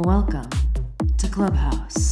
Welcome to Clubhouse.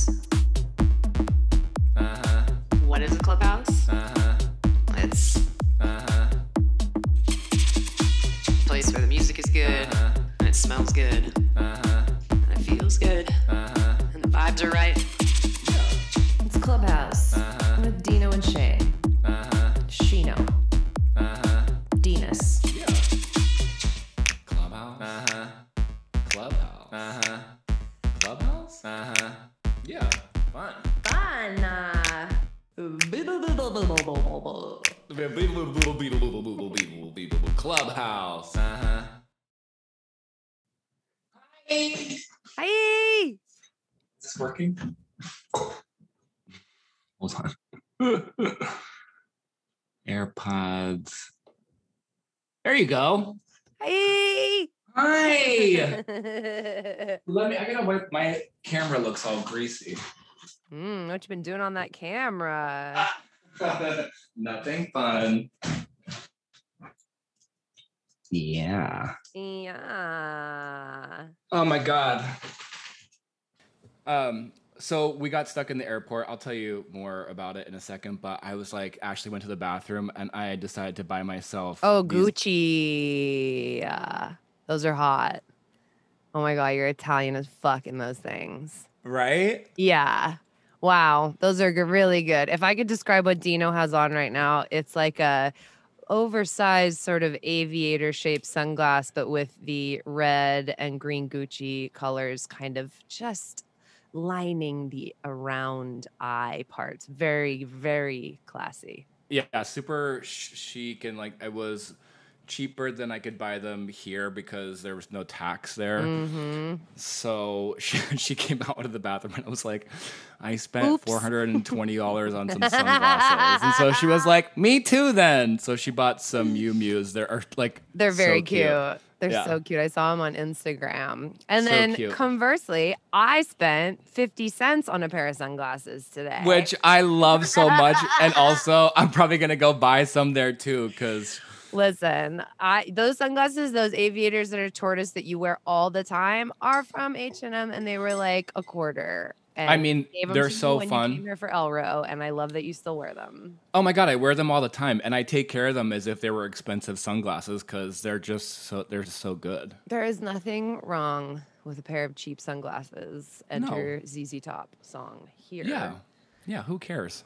You go. Hi. Hi. Let me. I gotta wipe. My camera looks all greasy. mm, what you been doing on that camera? Nothing fun. Yeah. Yeah. Oh my god. Um, so we got stuck in the airport. I'll tell you more about it in a second, but I was like, Ashley went to the bathroom and I decided to buy myself. Oh, these- Gucci. Yeah. Those are hot. Oh my god, you're Italian as fuck in those things. Right? Yeah. Wow, those are g- really good. If I could describe what Dino has on right now, it's like a oversized sort of aviator shaped sunglass, but with the red and green Gucci colors kind of just lining the around eye parts. Very, very classy. Yeah, super chic and like I was cheaper than I could buy them here because there was no tax there. hmm So she, she came out of the bathroom and I was like, I spent Oops. four hundred and twenty dollars on some sunglasses, and so she was like, "Me too." Then, so she bought some Miu Miu's. They're like They're so very cute. They're Yeah. so cute. I saw them on Instagram. And So then cute. conversely, I spent 50 cents on a pair of sunglasses today. which I love so much, and also I'm probably gonna go buy some there too because listen, I those sunglasses, those aviators that are tortoise that you wear all the time are from H&M and they were like a quarter. And I mean they're so fun. came here for Elro, and I love that you still wear them. Oh my god, I wear them all the time, and I take care of them as if they were expensive sunglasses because they're just so they're just so good. There is nothing wrong with a pair of cheap sunglasses. Enter ZZ Top song here. Yeah, yeah. Who cares?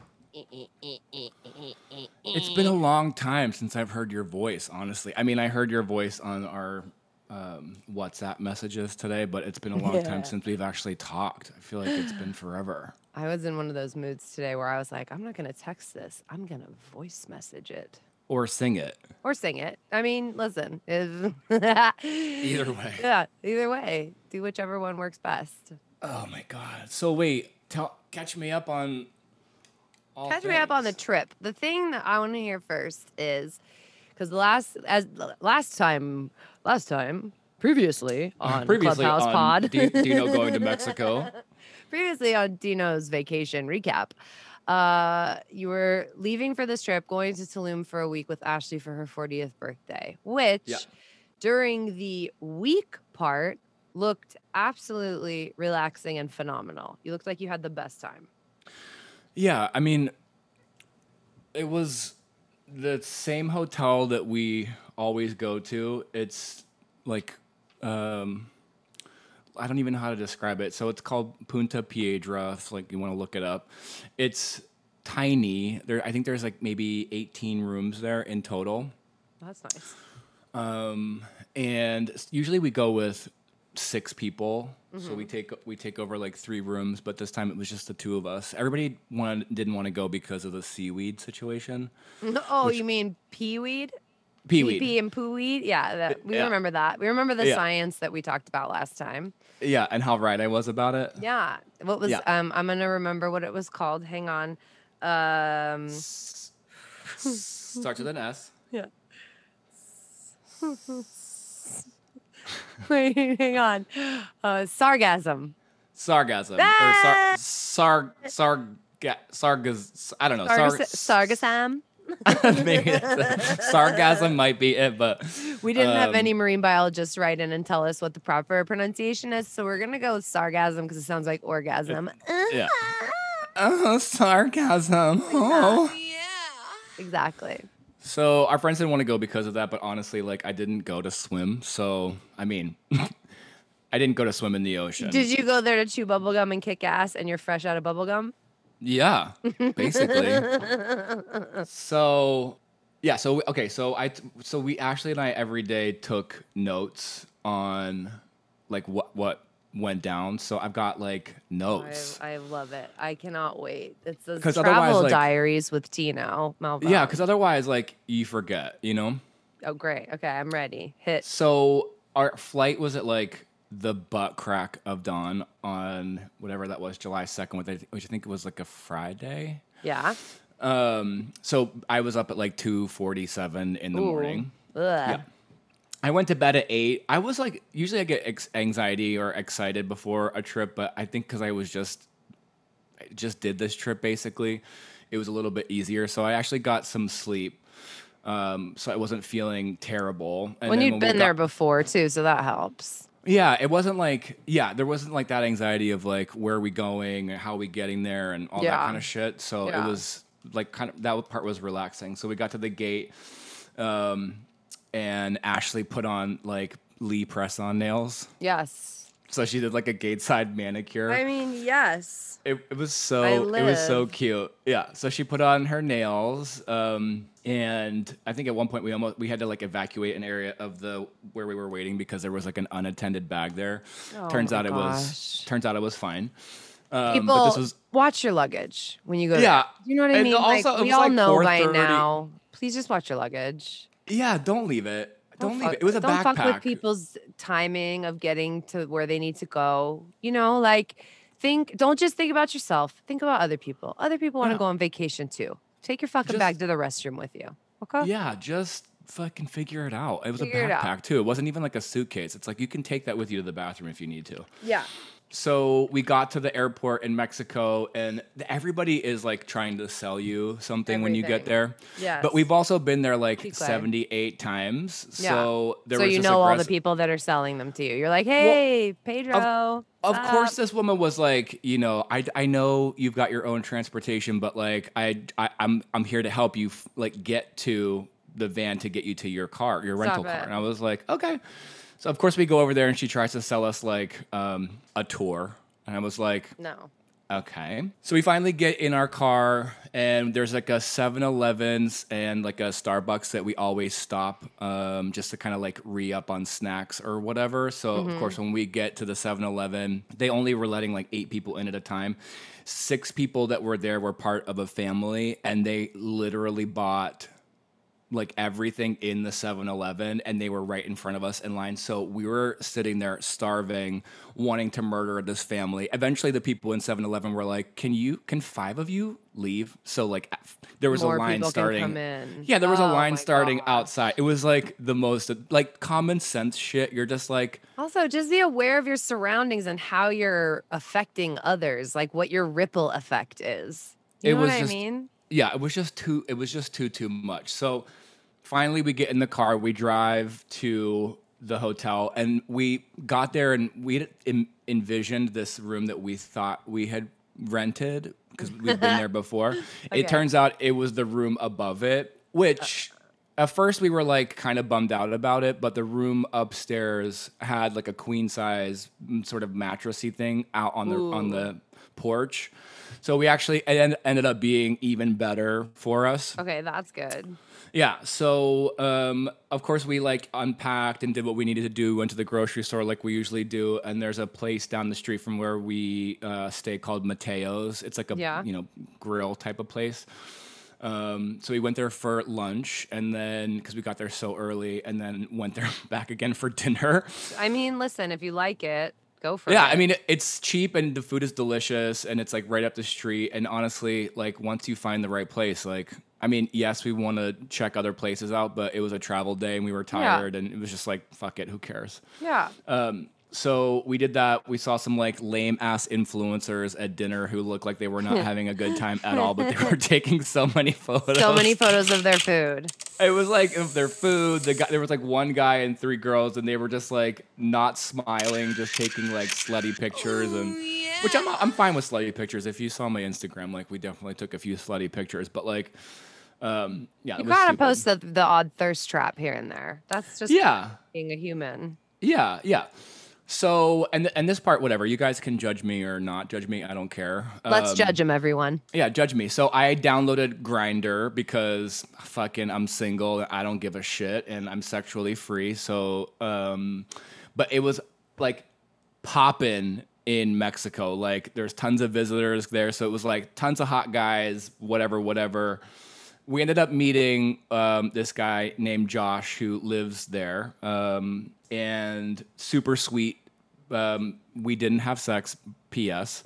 It's been a long time since I've heard your voice. Honestly, I mean, I heard your voice on our um, WhatsApp messages today, but it's been a long Yeah. time since we've actually talked. I feel like it's been forever. I was in one of those moods today where I was like, I'm not going to text this. I'm going to voice message it Or sing it. or sing it. I mean, listen, if Either way. Yeah, either way. Do whichever one works best. Oh my god. So wait, tell catch me up on. All Catch me up on the trip. The thing that I want to hear first is because last as last time last time previously on Previously Clubhouse on Pod. Di- Dino going to Mexico. previously on Dino's vacation recap. Uh, you were leaving for this trip, going to Tulum for a week with Ashley for her 40th birthday, which Yeah. during the week part looked absolutely relaxing and phenomenal. You looked like you had the best time. Yeah, I mean, it was the same hotel that we always go to. It's like, um, I don't even know how to describe it. So it's called Punta Piedra. If like you want to look it up, it's tiny. There, I think there's like maybe 18 rooms there in total. That's nice. Um, and usually we go with six people, so Mm-hmm. we take we take over like three rooms. But this time it was just the two of us. Everybody wanted, didn't want to go because of the seaweed situation. Oh, you mean peaweed? Peaweed. Pee and pooweed? Yeah, that, we yeah. remember that. We remember the Yeah. science that we talked about last time. Yeah, and how right I was about it. Yeah. What was Yeah. um I'm gonna remember what it was called. Hang on. Um Starts with an S. Yeah. Wait, hang on. Uh sargasm. Sargasm or sar sar sar sargas. I don't know. Sar, Sargas- sargasm. Maybe it's- sarcasm might be it, but We didn't have Um, any marine biologists write in and tell us what the proper pronunciation is, so we're gonna go with sargasm because it sounds like orgasm. yeah. Oh, sarcasm. Oh. Yeah. Exactly. So our friends didn't want to go because of that, but honestly, like I didn't go to swim. So I mean, I didn't go to swim in the ocean. Did you go there to chew bubblegum and kick ass and you're fresh out of bubblegum? Yeah, basically. so, yeah. So okay. So I so we Ashley and I every day took notes on like what what went down. So I've got like notes. I love it. I cannot wait. It's those travel like- diaries with Tino. Malvo. yeah, because otherwise, like you forget, you know. oh great. Okay, I'm ready. Hit. So our flight was at like the butt crack of dawn on whatever that was, July second, which I I think it was like a Friday. Yeah. Um, so I was up at like two forty seven in the Ooh. morning. Ugh. I went to bed at eight. I was like, usually I get ex- anxiety or excited before a trip, but I think because I was just, I just did this trip basically, it was a little bit easier. So I actually got some sleep. Um, so I wasn't feeling terrible. And when you'd we been got- there before too, so that helps. yeah, it wasn't like yeah, there wasn't like that anxiety of like where are we going, how are we getting there, and all that kind of shit. So Yeah. it was like kind of that part was relaxing. So we got to the gate, um, and Ashley put on like Lee press on nails. Yes. So she did like a gateside manicure. I mean, yes. it, it was so it was so cute. Yeah. So she put on her nails, um, and I think at one point we almost we had to like evacuate an area of the where we were waiting because there was like an unattended bag there. Oh turns my out it was turns out it was fine. Um, People but this was watch your luggage when you go. Yeah. there. you know what I And mean. also, it we all like know by now. Please just watch your luggage. Yeah. Don't leave it. Don't, leave fuck- it. It was a don't backpack. fuck with people's timing of getting to where they need to go. You know, like think. Don't just think about yourself. Think about other people. Other people want to Yeah. go on vacation too. Take your fucking Just- bag to the restroom with you. Okay. Yeah, just fucking figure it out. It was Figure a backpack too. It wasn't even like a suitcase. It's like you can take that with you to the bathroom if you need to. Yeah. So we got to the airport in Mexico, and everybody is like trying to sell you something when you get there. Yes. But we've also been there like Keep 78 times. Yeah. So there so was you know all the people that are selling them to you. You're like, hey, Pedro. Of sup?" course, this woman was like, you know, I, I know you've got your own transportation, but like I, I I'm I'm here to help you f- like get to the van to get you to your car, your rental Stop car. And I was like, okay. So of course we go over there and she tries to sell us like um, a tour, and I was like, No. Okay. So we finally get in our car, and there's like a 7 Elevens and like a Starbucks that we always stop um, just to kind of like re up on snacks or whatever. So, of course, when we get to the 7 Eleven, they only were letting like eight people in at a time. Six people that were there were part of a family, and they literally bought like everything in the 7-Eleven and they were right in front of us in line. So we were sitting there starving, wanting to murder this family. Eventually the people in 7-Eleven were like, "Can you can 5 of you leave?" So like there was More a line starting. Yeah, there was a Oh line starting gosh. outside. It was like the most like common sense shit. You're just like Also, just be aware of your surroundings and how you're affecting others, like what your ripple effect is. You It know was what just- I mean? yeah, it was just too it was just too too much. So finally we get in the car, we drive to the hotel and we got there and we en- envisioned this room that we thought we had rented because we've been there before. Okay. It turns out it was the room above it, which at first we were like kind of bummed out about it, but the room upstairs had like a queen size mm, sort of mattressy thing out on the on the porch. So we actually it en- ended up being even better for us. Okay, that's good. Yeah. So um, of course we like unpacked and did what we needed to do. Went to the grocery store like we usually do, and there's a place down the street from where we uh, stay called Mateo's. It's like a Yeah. you know grill type of place. Um, so we went there for lunch, and then because we got there so early, and then went there back again for dinner. I mean, listen, if you like it, go for Yeah, it. Yeah, I mean it's cheap and the food is delicious and it's like right up the street. And honestly, like once you find the right place, like I mean, yes, we want to check other places out, but it was a travel day and we were tired and it was just like fuck it, who cares? yeah. Um, so we did that. We saw some like lame ass influencers at dinner who looked like they were not having a good time at all, but they were taking so many photos. So many photos of their food. It was like of their food. The guy, there was like one guy and three girls, and they were just like not smiling, just taking like slutty pictures, and which I'm I'm fine with slutty pictures. If you saw my Instagram, like we definitely took a few slutty pictures, but like, um, yeah, You gotta post the, the odd thirst trap here and there. That's just Yeah, being a human. yeah, yeah. So and and this part, whatever. You guys can judge me or not judge me. I don't care. Let's Um, judge them, everyone. Yeah, judge me. So I downloaded Grindr because fucking I'm single. I don't give a shit, and I'm sexually free. So, um, but it was like popping in Mexico. Like there's tons of visitors there, so it was like tons of hot guys, whatever, whatever. We ended up meeting um, this guy named Josh who lives there, um, and super sweet. Um, we didn't have sex. P.S.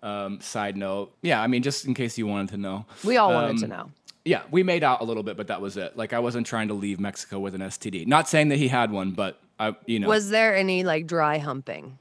Um, side note, yeah. I mean, just in case you wanted to know, We all wanted to um, know. yeah, we made out a little bit, but that was it. Like I wasn't trying to leave Mexico with an STD. Not saying that he had one, but I, you know, Was there any like dry humping?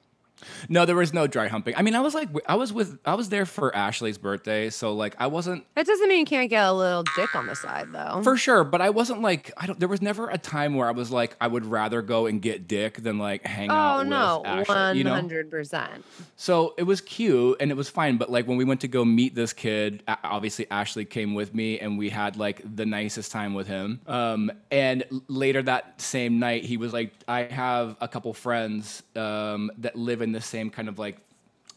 No, there was no dry humping. I mean, I was like, I was with, I was there for Ashley's birthday, so like, I wasn't That doesn't mean you can't get a little dick on the side, though. for sure, but I wasn't like, I don't. There was never a time where I was like, I would rather go and get dick than like hang out oh no, Ashley. one hundred percent. So it was cute and it was fine. But like when we went to go meet this kid, obviously Ashley came with me and we had like the nicest time with him. Um, and later that same night, he was like, I have a couple friends um, that live in the same kind of like,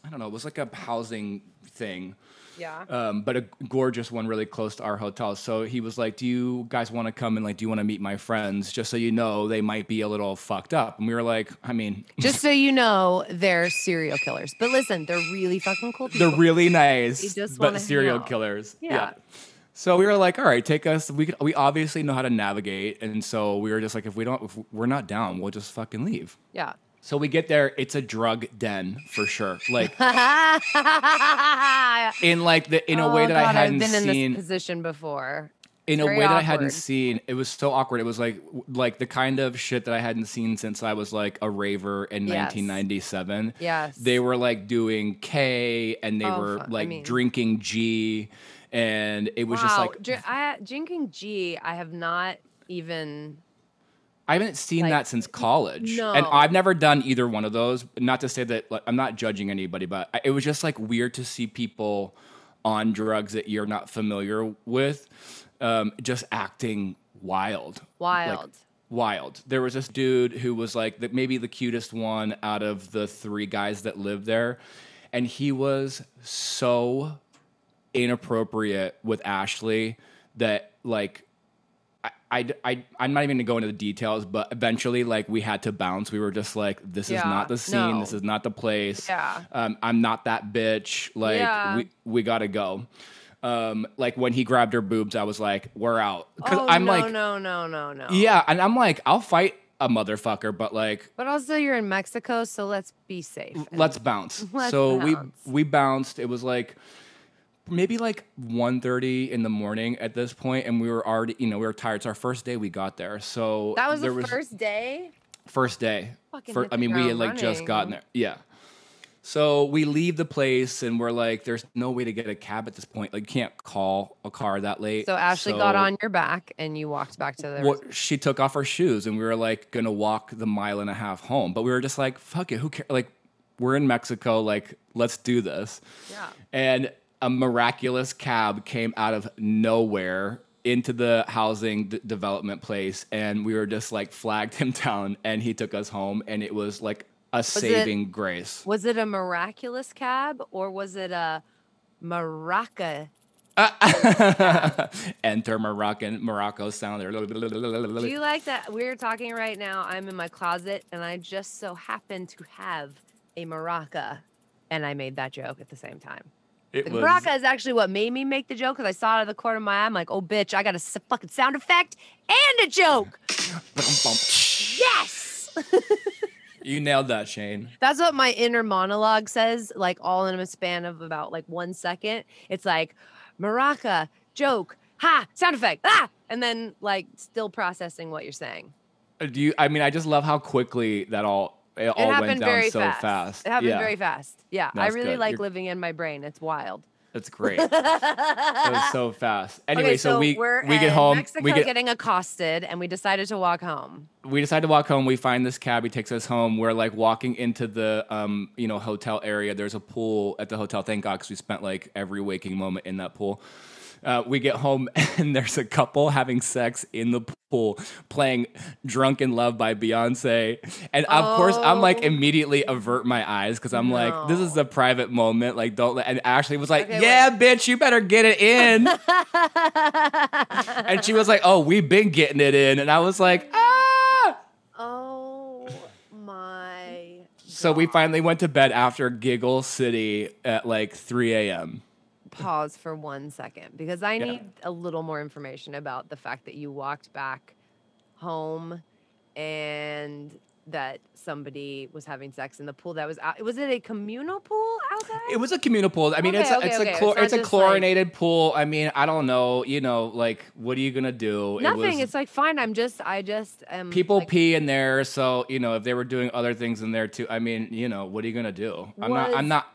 I don't know, it was like a housing thing. Yeah. Um, but a gorgeous one really close to our hotel. So he was like, Do you guys want to come and like, do you want to meet my friends? Just so you know, they might be a little fucked up. And we were like, I mean, Just so you know, they're serial killers. But listen, they're really fucking cool people. They're really nice, just but serial out. killers. Yeah. So we were like, all right, take us. We could, we obviously know how to navigate, and so we were just like, if we don't, if we're not down, we'll just fucking leave. yeah. So we get there, it's a drug den for sure. Like in like the in a way Oh, that I hadn't I've been in seen this position before. in a way that I hadn't seen. It was so awkward. It was like like the kind of shit that I hadn't seen since I was like a raver in Yes. 1997. Yes. They were like doing K and they Oh, were fu- I like mean- drinking G and it was wow. just like Dr- I, drinking G, I have not even. I haven't seen like, that since college. no. And I've never done either one of those. Not to say that like, I'm not judging anybody, but I- it was just like weird to see people on drugs that you're not familiar with um, just acting wild. Like, Wild. wild. There was this dude who was like the, maybe the cutest one out of the three guys that lived there. And he was so inappropriate with Ashley that like I, I, I'm not even gonna go into the details, but eventually, like, we had to bounce. We were just like, this is not the scene. This is not the place. Yeah. Um, I'm not that bitch. Like, Yeah. we, we gotta go. Um, like, when he grabbed her boobs, I was like, we're out. Because oh, I'm no, like, no, no, no, no. yeah. And I'm like, I'll fight a motherfucker, but like, But also, you're in Mexico, so let's be safe. let's bounce. Let's so bounce. we we bounced. It was like maybe like 1.30 in the morning at this point, and we were already, you know, we were tired. It's our first day we got there, so That was the first day. first day. Fir- I mean, we had like just gotten there. Yeah. So we leave the place and we're like, there's no way to get a cab at this point. Like, you can't call a car that late. So Ashley got on your back, and you walked back to the. well, she took off her shoes and we were like gonna walk the mile and a half home. But we were just like, fuck it, who cares? Like, we're in Mexico, like, let's do this. Yeah. And a miraculous cab came out of nowhere into the housing d- development place. And we were just like flagged him down and he took us home. And it was like a it- saving grace. Was it a miraculous cab or was it a maraca? Enter Moroccan Morocco sound there. Do you like that? We're talking right now. I'm in my closet, and I just so happen to have a maraca, and I made that joke at the same time. It The was- maraca is actually what made me make the joke because I saw it out of the corner of my eye. I'm like, oh, bitch, I got a fucking sound effect and a joke. Yes. You nailed that, Shane. That's what my inner monologue says, like all in a span of about like one second. It's like maraca, joke, ha, sound effect, ah, and then like still processing what you're saying. Uh, Do you? I mean, I just love how quickly that all it all happened went down very so fast. fast. It happened yeah, very fast. Yeah, I really good. like You're- living in my brain. It's wild. That's great. it was so fast. Anyway, okay, so, we we're we get home. Mexico we get getting accosted, and we decided to walk home. we decide to walk home. We find this cab. He takes us home. We're like walking into the um, you know hotel area. There's a pool at the hotel. Thank God, because we spent like every waking moment in that pool. Uh, we get home and there's a couple having sex in the pool, playing "Drunk in Love" by Beyonce. And of course, I'm like Oh. immediately avert my eyes because I'm like, this is a private moment. Like, don't. Let, and Ashley was like, Okay, "Yeah, bitch, you better get it in." and she was like, "Oh, we've been getting it in," and I was like, "Ah." oh my! So we finally went to bed after Giggle City at like 3 a.m. Pause for one second because I Yeah. need a little more information about the fact that you walked back home and that somebody was having sex in the pool that was out. Was it a communal pool outside? It was a communal pool. I mean, it's Okay, a, okay, it's okay. a chlor- not it's a just, like- chlorinated pool. I mean, I don't know. You know, like what are you gonna do? It Nothing. was- it's like fine. I'm just. I just am. people like, pee in there, so you know if they were doing other things in there too. I mean, you know, what are you gonna do? I'm not. I'm Was- not.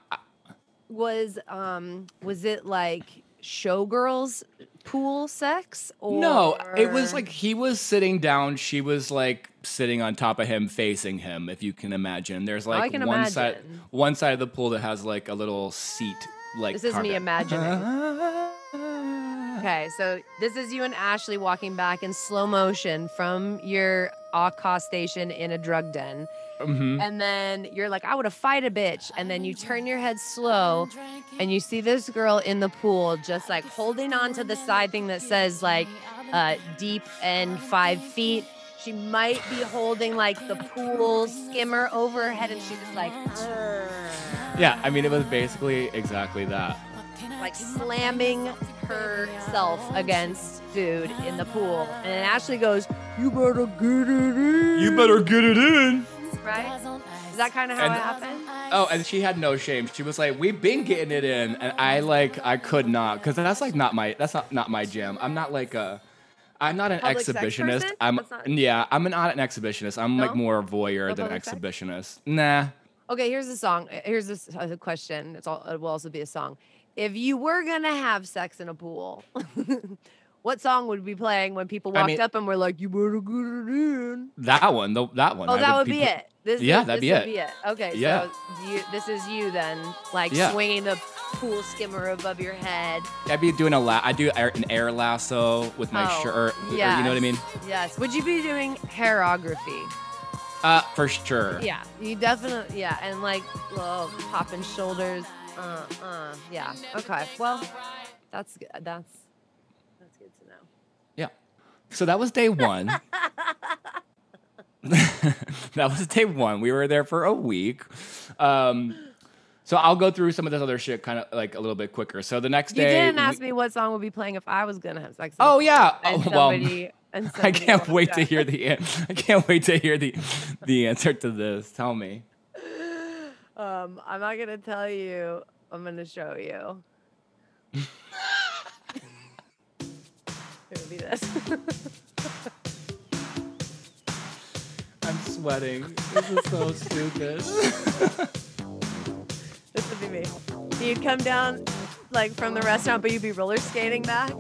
Was um was it like showgirls pool sex or No, it was like he was sitting down. She was like sitting on top of him, facing him. If you can imagine, there's Oh, like can one side, one side of the pool that has like a little seat. Like This is me imagining. Okay, so this is you and Ashley walking back in slow motion from your accostation in a drug den. Mhm. And then you're like, I would have fight a bitch. And then you turn your head slow and you see this girl in the pool just like holding on to the side thing that says like uh, deep and five feet. She might be holding like the pool skimmer over her head and she's just like, Yeah, I mean, it was basically exactly that. like slamming herself against dude in the pool. And then Ashley goes, You better get it in. You better get it in. Right? Is that kind of how And- it happened? Oh, and she had no shame. She was like, "We've been getting it in," and I like, I could not, because that's like not my, that's not not my jam. I'm not like a, I'm not an Public exhibitionist. I'm, not- yeah, I'm not an exhibitionist. I'm like more a voyeur No than public sex? exhibitionist. Nah. Okay, here's a song. uh, Here's this a question. It's all. It will also be a song. If you were gonna have sex in a pool, what song would be playing when people I walked mean- up and were like, "You better get it in"? That one, though, that one. Oh, I that would be put- it. This, Yeah, this, that'd this be would it. be it. Okay, Yeah. so you, this is you then, like Yeah. swinging the pool skimmer above your head. I'd be doing a la- I do air, an air lasso with my Oh, shirt. Or, you know what I mean? Yes. Would you be doing hairography? Uh, for sure. Yeah, you definitely. Yeah, and like little popping shoulders. Uh, uh. Yeah. Okay. Well, that's good. That's that's good to know. Yeah. So that was day one. that was day one. We were there for a week. Um, so I'll go through some of this other shit kind of like a little bit quicker. So the next day, You didn't we- ask me what song would be playing if I was gonna have sex. Oh yeah. Oh, well, somebody- and I can't wait to hear the. I can't wait to hear the the answer to this. Tell me. Um, I'm not gonna tell you. I'm gonna show you. it would be this. I'm sweating. This is so stupid. this would be me. You'd come down like from the restaurant, but you'd be roller skating back.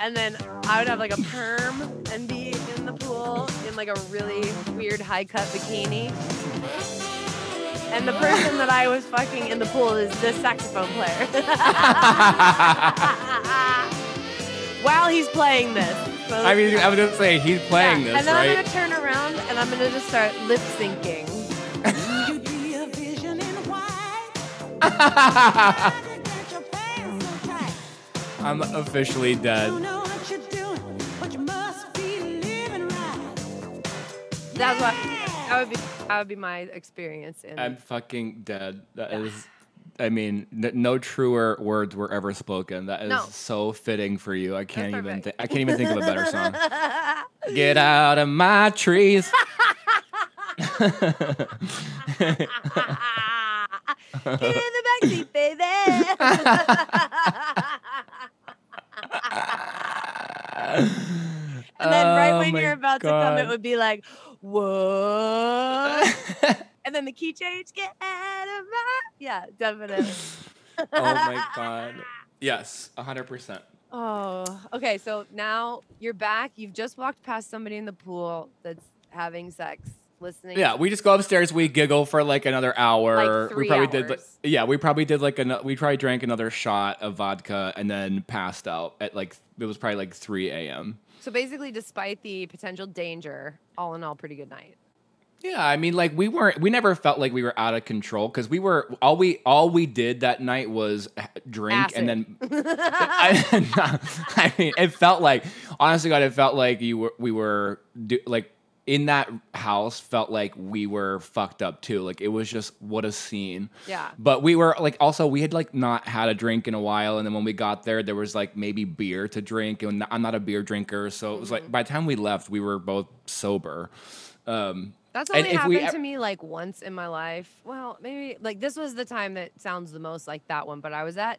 and then I would have like a perm and be in the pool in like a really weird high cut bikini. And the person that I was fucking in the pool is this saxophone player. While he's playing this. So- I mean, I was gonna say he's playing Yeah, this, And then right? I'm gonna turn around and I'm gonna just start lip syncing. I'm officially dead. That's what that would be. That would be my experience in. I'm fucking dead. That is, I mean, n- no truer words were ever spoken. That is No. so fitting for you. I can't even. Th- I can't even think of a better song. Get out of my trees. Get in the backseat, baby. and then right Oh when you're about to come, it would be like, what? and then the key change, get out of my. Yeah, definitely. oh my god. Yes, hundred percent. Oh, okay. So now you're back. You've just walked past somebody in the pool that's having sex, listening. Yeah, we just go upstairs. We giggle for like another hour. Like three we probably did. Like, hours. yeah, we probably did like an. We probably drank another shot of vodka and then passed out at like it was probably like three a.m. So basically, despite the potential danger, all in all, pretty good night. Yeah, I mean, like we weren't. We never felt like we were out of control because we were. All we all we did that night was drink and then. I, I mean, it felt like honestly, God, it felt like you were. We were do, like in that house. Felt like we were fucked up too. Like it was just what a scene. Yeah. But we were like also we had like not had a drink in a while, and then when we got there, there was like maybe beer to drink, and I'm not a beer drinker, so it was Mm-hmm. like by the time we left, we were both sober. Um, That's And only if we happened ev- to me like once in my life. Well, maybe like this was the time that sounds the most like that one, but I was at,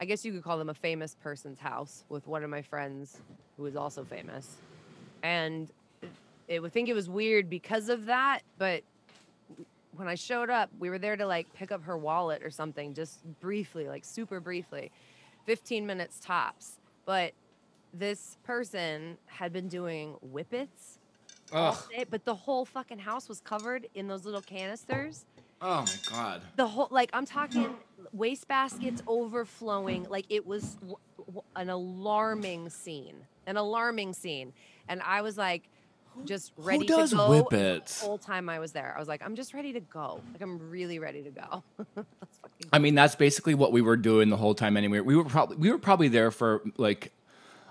I guess you could call them a famous person's house with one of my friends who was also famous. And it would think it was weird because of that, but when I showed up, we were there to like pick up her wallet or something, just briefly, like super briefly, 15 minutes tops. But this person had been doing whippets day, but the whole fucking house was covered in those little canisters. Oh my god. The whole, like, I'm talking waste baskets overflowing. Like, it was w- w- an alarming scene, an alarming scene. And I was like, just ready does to go. whippets? The whole time I was there, I was like, I'm just ready to go. Like, I'm really ready to go. I mean, that's basically what we were doing the whole time anyway. We were probably we were probably there for like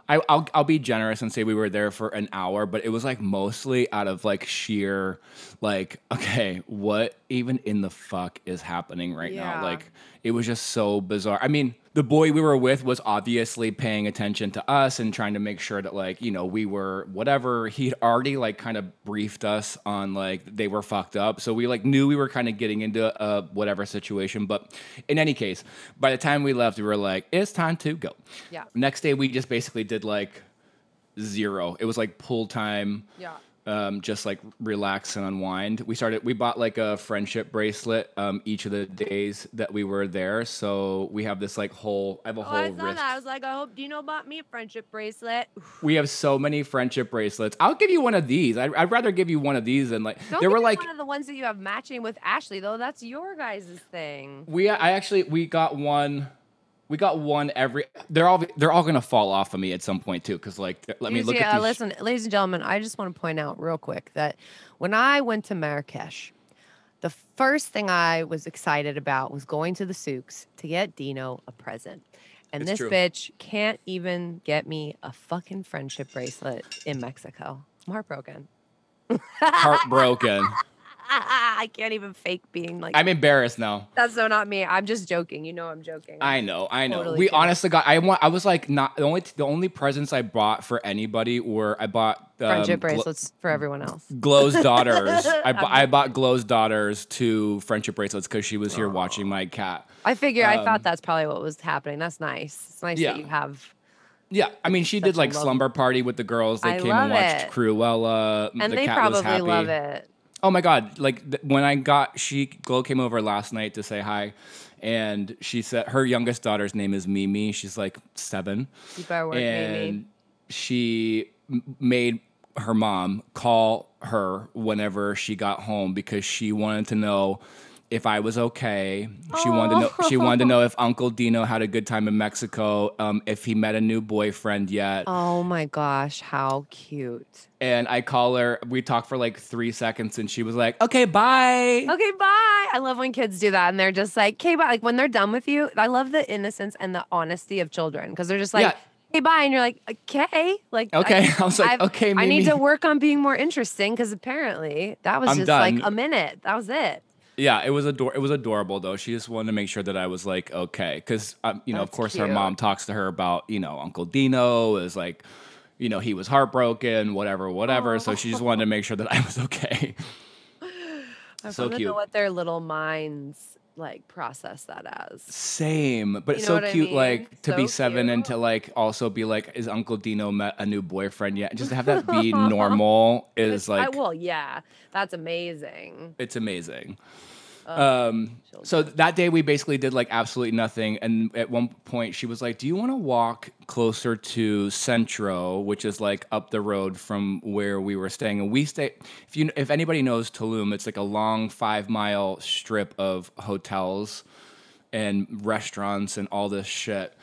I, I'll I'll be generous and say we were there for an hour, but it was like mostly out of like sheer like okay, what even in the fuck is happening right Yeah. now? Like it was just so bizarre. I mean, the boy we were with was obviously paying attention to us and trying to make sure that like you know we were whatever. He'd already like kind of briefed us on like they were fucked up. So we like knew we were kind of getting into a whatever situation. But in any case by the time we left we were like it's time to go. Yeah. next day we just basically did like zero. It was like pool time. Yeah. Um, just like relax and unwind. We started. We bought like a friendship bracelet um, each of the days that we were there. So we have this like whole. I have a Oh, whole I saw wrist. that. I was like, I hope Dino bought me a friendship bracelet. We have so many friendship bracelets. I'll give you one of these. I'd, I'd rather give you one of these than like Don't there give were like one of the ones that you have matching with Ashley, though. That's your guys' thing. we. I actually we got one. We got one every. They're all they're all gonna fall off of me at some point too. Cause like let me look at uh, listen, ladies and gentlemen, I just want to point out real quick that when I went to Marrakesh, the first thing I was excited about was going to the souks to get Dino a present. And It's this true. bitch can't even get me a fucking friendship bracelet in Mexico. I'm heartbroken. Heartbroken. I can't even fake being like, I'm embarrassed now. that's so not me. I'm just joking. You know I'm joking. I know, I know. Totally we kidding. honestly got. I want. I was like, not the only. The only presents I bought for anybody were I bought um, friendship bracelets for everyone else. Glow's daughters. I, bu- I bought Glow's daughters two friendship bracelets because she was here watching my cat. I figure I Um, thought that's probably what was happening. That's nice. It's nice Yeah. that you have Yeah, I mean, she Such did like slumber party with the girls. They I came and watched it. Cruella. and the they cat was probably happy. love it. Oh my god! Like th- when I got she Glow came over last night to say hi, and she said her youngest daughter's name is Mimi. She's like seven. You better work, and Mimi. she m- made her mom call her whenever she got home because she wanted to know if I was okay. She wanted to know. She wanted to know if Uncle Dino had a good time in Mexico. Um, if he met a new boyfriend yet. Oh my gosh, how cute. And I call her. We talk for like three seconds, and she was like, "Okay, bye." Okay, bye. I love when kids do that and they're just like, okay, bye. Like when they're done with you, I love the innocence and the honesty of children because they're just like, Yeah. hey, bye. And you're like, okay. Like, Okay. I was like, I've- "Okay, I need to work on being more interesting because apparently that was I'm just like a minute. That was it. Yeah, it was ador- It was adorable though. She just wanted to make sure that I was like okay, because um, you know, of That's course, her mom talks to her about you know Uncle Dino is like, you know, he was heartbroken, whatever, whatever. So she just wanted to make sure that I was okay. I So want to know cute. what their little minds like process that as. Same, but You know so what I cute, mean? like to be So seven and to like also be like, is Uncle Dino met a new boyfriend yet? Just to have that be normal is I, like well, yeah, that's amazing. it's amazing. Oh, Um, so that day we basically did like absolutely nothing, and at one point she was like, "Do you want to walk closer to Centro, which is like up the road from where we were staying?" And we stay. If you if anybody knows Tulum, it's like a long five mile strip of hotels and restaurants and all this shit.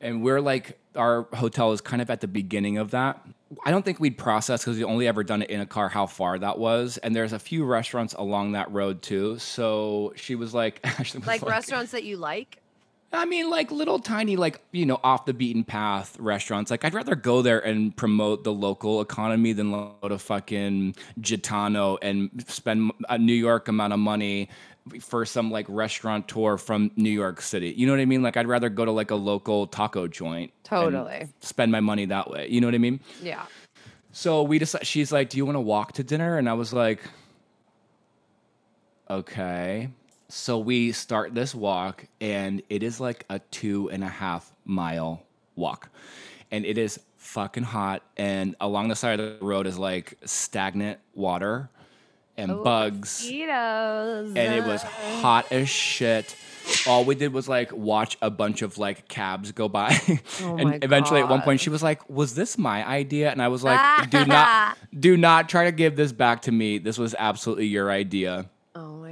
And we're like, our hotel is kind of at the beginning of that. I don't think we'd process because we only ever done it in a car how far that was. And there's a few restaurants along that road too. So she was like, Ashley was like restaurants that you like. I mean, like little tiny, like, you know, off the beaten path restaurants. Like, I'd rather go there and promote the local economy than go to fucking Gitano and spend a New York amount of money for some like restaurateur from New York City. You know what I mean? Like, I'd rather go to like a local taco joint. and Totally. Spend my money that way. You know what I mean? Yeah. So we decided, she's like, Do you want to walk to dinner? And I was like, Okay. So we start this walk, and it is like a two and a half mile walk. And it is fucking hot. And along the side of the road is like stagnant water and Oh, bugs. Mosquitoes. And it was hot as shit. All we did was like watch a bunch of like cabs go by. Oh and eventually at one point she was like, Was this my idea? And I was like, Do not do not try to give this back to me. This was absolutely your idea.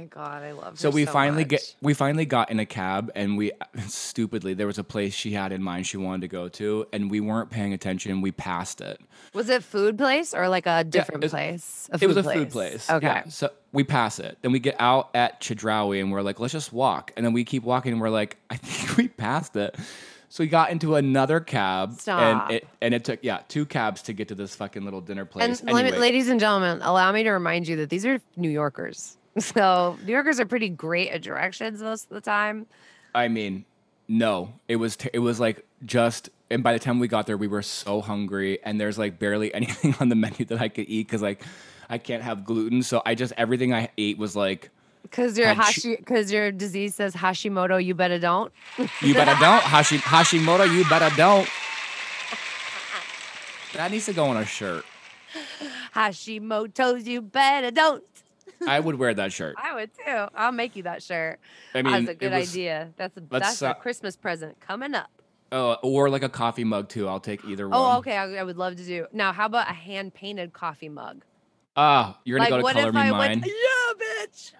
My god, I love. So we so finally much. get we finally got in a cab and we stupidly there was a place she had in mind she wanted to go to and we weren't paying attention. We passed it. Was it food place or like a different it's- place? A it was a food food place. Okay. Yeah, so we pass it. Then we get out at Chedraui and we're like, let's just walk. And then we keep walking and we're like, I think we passed it. So we got into another cab Stop. and it and it took yeah two cabs to get to this fucking little dinner place. me- Anyway, ladies and gentlemen, allow me to remind you that these are New Yorkers. So New Yorkers are pretty great at directions most of the time. I mean, no, it was t- it was like just. And by the time we got there, we were so hungry, and there's like barely anything on the menu that I could eat because like I can't have gluten. So I just everything I ate was like, Because your Hashi, because your disease says Hashimoto, you better don't. you better don't Hashi Hashimoto, you better don't. That needs to go on a shirt. Hashimoto's, you better don't. I would wear that shirt. I would too. I'll make you that shirt. I mean, that's a good was- idea. That's a that's uh, a Christmas present coming up. Oh, or like a coffee mug too. I'll take either one. Oh, okay. I, I would love to do. Now, how about a hand painted coffee mug? Ah, you're gonna like, go to what Color if Me I Mine. went? Yeah, bitch.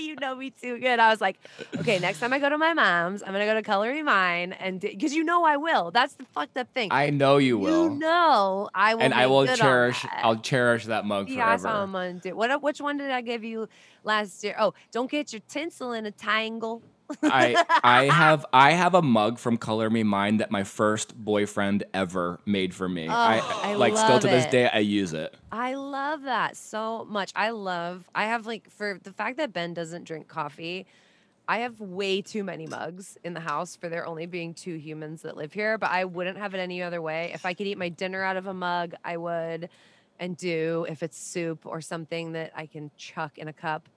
you know me too good. I was like, okay, next time I go to my mom's, I'm gonna go to Color Me Mine, and because you know I will. That's the fucked up thing. I know you will. You know I will. and I will cherish. I'll cherish that mug Yeah, forever. I'm gonna do. What? Which one did I give you last year? Oh, don't get your tinsel in a tangle. I I have I have a mug from Color Me Mine that my first boyfriend ever made for me. I, Oh, I like still to this it. day I use it. I love that so much. I love. I have like for the fact that Ben doesn't drink coffee. I have way too many mugs in the house for there only being two humans that live here, but I wouldn't have it any other way. If I could eat my dinner out of a mug, I would and do if it's soup or something that I can chuck in a cup.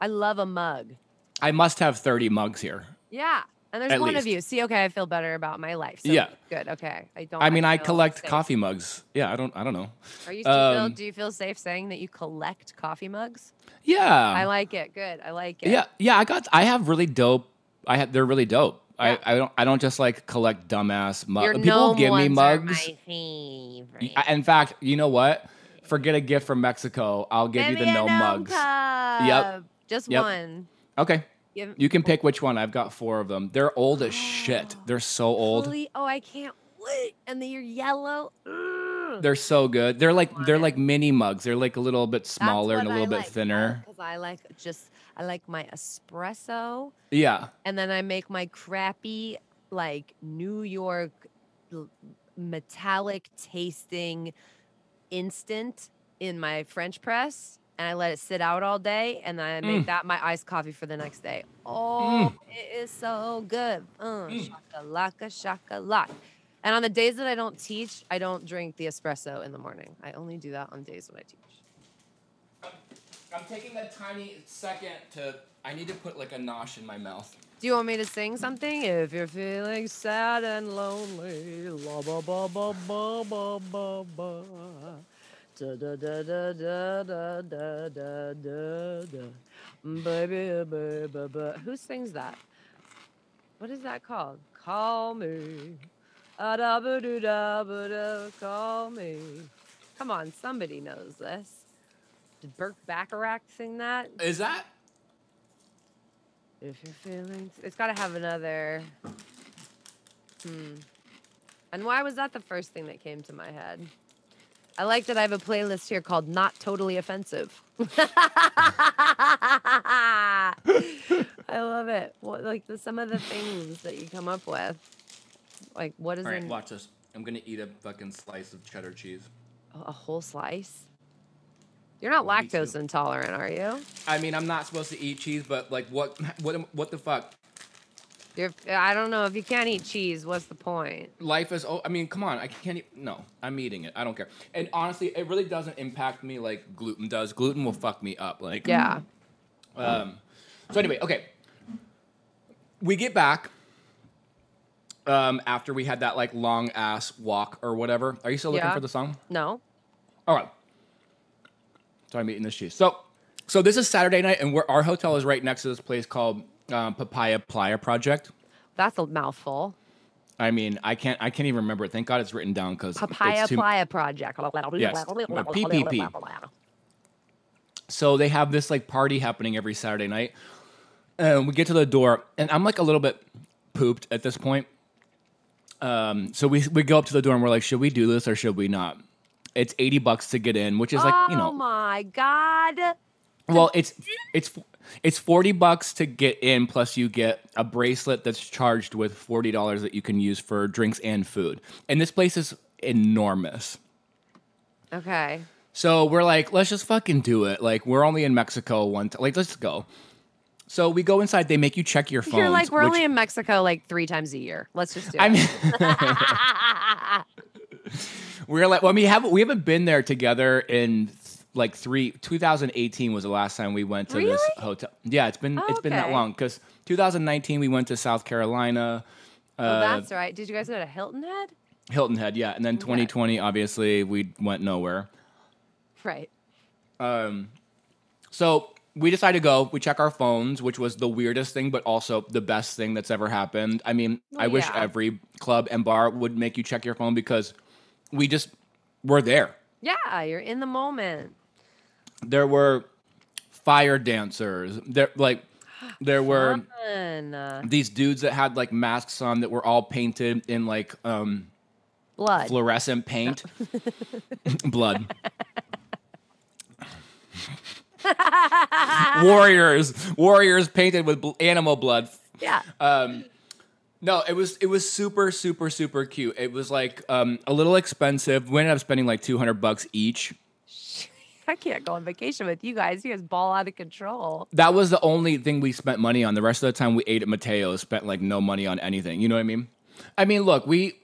I love a mug. I must have 30 mugs here. Yeah. And there's At one of you. See, okay, I feel better about my life. So Yeah. Good. Okay. I don't I mean, I collect safe. coffee mugs. Yeah, I don't I don't know. Are you feel, um, do you feel safe saying that you collect coffee mugs? Yeah. I like it. Good. I like it. Yeah, yeah, I got I have really dope I have they're really dope. Yeah. I, I don't I don't just like collect dumbass mugs. People give me mugs. my favorite. I- In fact, you know what? Forget a gift from Mexico. I'll give you the me gnome mugs. cup. Just Yep. one. Okay. Give, You can pick which one. I've got four of them. They're old as shit. They're so old. Holy- oh, I can't wait. And then you're yellow. Ugh. They're so good. They're like they're like mini mugs. They're like a little bit smaller and a little bit thinner. Because I like just I like my espresso, Yeah. and then I make my crappy like New York metallic tasting instant in my French press. And I let it sit out all day, and then I make Mm. that my iced coffee for the next day. Oh, it is so good. Uh, Shakalaka, shakalaka. And on the days that I don't teach, I don't drink the espresso in the morning. I only do that on days when I teach. I'm taking a tiny second to. I need to put like a nosh in my mouth. Do you want me to sing something? If you're feeling sad and lonely, la ba ba ba ba ba ba ba. Da da da da da da da da da da. Baby, baby, baby. Who sings that? What is that called? Call me. Ah, da ba doo da ba da. Call me. Come on, somebody knows this. Did Burt Bacharach sing that? Is that? If you're feeling, it's got to have another. Hmm. And why was that the first thing that came to my head? I like that I have a playlist here called "Not Totally Offensive." I love it. What, like the, some of the things that you come up with. Like what is All right, in watch this. I'm gonna eat a fucking slice of cheddar cheese. a whole slice? You're not Well, lactose intolerant, are you? I mean, I'm not supposed to eat cheese, but like, what, what, what the fuck? You're. I don't know if you can't eat cheese. What's the point? Life is. Oh, I mean, come on. I can't. Eat, no, I'm eating it. I don't care. And honestly, it really doesn't impact me like gluten does. Gluten will fuck me up. Like, Yeah. Um, so anyway, okay. We get back um, after we had that like long ass walk or whatever. Are you still looking Yeah. for the song? No. All right. So I'm eating this cheese. So, so this is Saturday night, and we're, our hotel is right next to this place called um, Papaya Playa Project. That's a mouthful. I mean, I can't, I can't even remember it. Thank God it's written down because Papaya Playa Project. Yes, PPP. So they have this like party happening every Saturday night. And we get to the door, and I'm like a little bit pooped at this point. Um, so we we go up to the door and we're like, should we do this or should we not? It's 80 bucks to get in, which is like, you oh know, my god. Well, it's it's it's 40 bucks to get in plus you get a bracelet that's charged with $40 that you can use for drinks and food. And this place is enormous. Okay. So we're like, let's just fucking do it. Like we're only in Mexico one time. Like let's go. So we go inside. They make you check your phones. You're like, we're which- only in Mexico like three times a year. Let's just do I it. mean, we're like, well, we haven't we haven't been there together in like three. 2018 was the last time we went to this hotel. Yeah, it's been it's been that long because 2019 we went to South Carolina, oh, uh, that's right. Did you guys go to Hilton Head? Hilton Head. Yeah, and then 2020 obviously we went nowhere. Right. Um, so we decided to go. We check our phones, which was the weirdest thing, but also the best thing that's ever happened. I mean, I Well, wish yeah. every club and bar would make you check your phone because we just were there. Yeah, you're in the moment. There were fire dancers. There, like, there were Fun. These dudes that had like masks on that were all painted in like um, blood. fluorescent paint, blood. warriors, warriors painted with bl- animal blood. yeah. Um, no, it was it was super super super cute. It was like um, a little expensive. We ended up spending like two hundred bucks each. I can't go on vacation with you guys. You guys ball out of control. That was the only thing we spent money on. The rest of the time we ate at Mateo's, spent like no money on anything. You know what I mean? I mean, look, we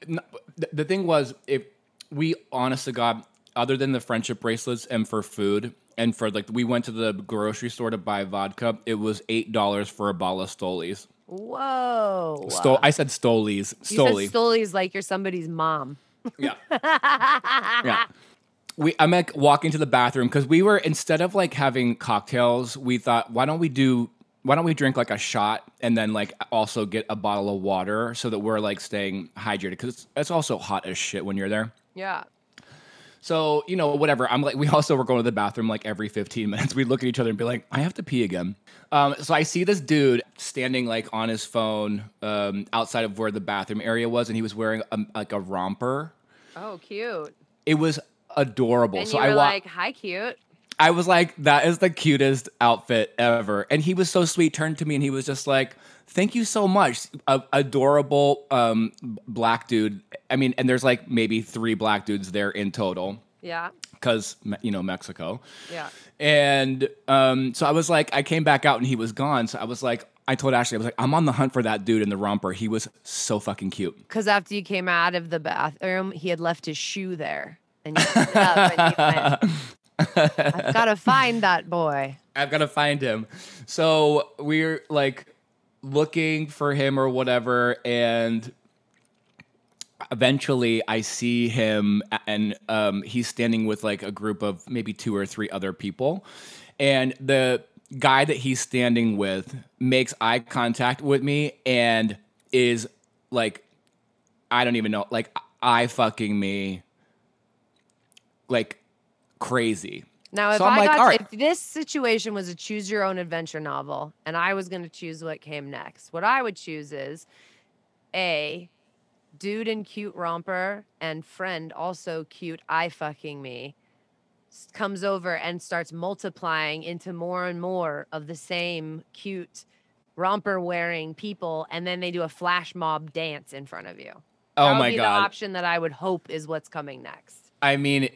the, thing was if we honest to God, other than the friendship bracelets and for food and for like we went to the grocery store to buy vodka, it was eight dollars for a bottle of Stolies. Whoa. Stol- I said Stolies. you said Stolies like you're somebody's mom. Yeah. yeah. We I'm like walking to the bathroom because we were instead of like having cocktails, we thought, why don't we do why don't we drink like a shot and then like also get a bottle of water so that we're like staying hydrated because it's, it's also hot as shit when you're there. Yeah. So, you know, whatever. I'm like, we also were going to the bathroom like every 15 minutes. We'd look at each other and be like, I have to pee again. Um, so I see this dude standing like on his phone um, outside of where the bathroom area was, and he was wearing a, like a romper. Oh, cute. It was adorable. And so I wa- like, hi, cute. I was like, that is the cutest outfit ever. And he was so sweet, turned to me and he was just like, thank you so much. A- adorable um, black dude. I mean, and there's like maybe three black dudes there in total Yeah. because, you know, Mexico. Yeah. And um, so I was like, I came back out and he was gone. So I was like, I told Ashley, I was like, I'm on the hunt for that dude in the romper. He was so fucking cute. Because after you came out of the bathroom, he had left his shoe there. And you picked it up and you went, I've got to find that boy. I've got to find him. So we're like looking for him or whatever, and eventually I see him, and um, he's standing with like a group of maybe two or three other people, and the guy that he's standing with makes eye contact with me and is like, I don't even know, like eye fucking me, like crazy. Now, if So I like, got right. if this situation was a choose your own adventure novel and I was going to choose what came next, what I would choose is A, dude in cute romper and friend also cute eye fucking me comes over and starts multiplying into more and more of the same cute romper wearing people and then they do a flash mob dance in front of you. Oh my god! the option that I would hope is what's coming next. I mean,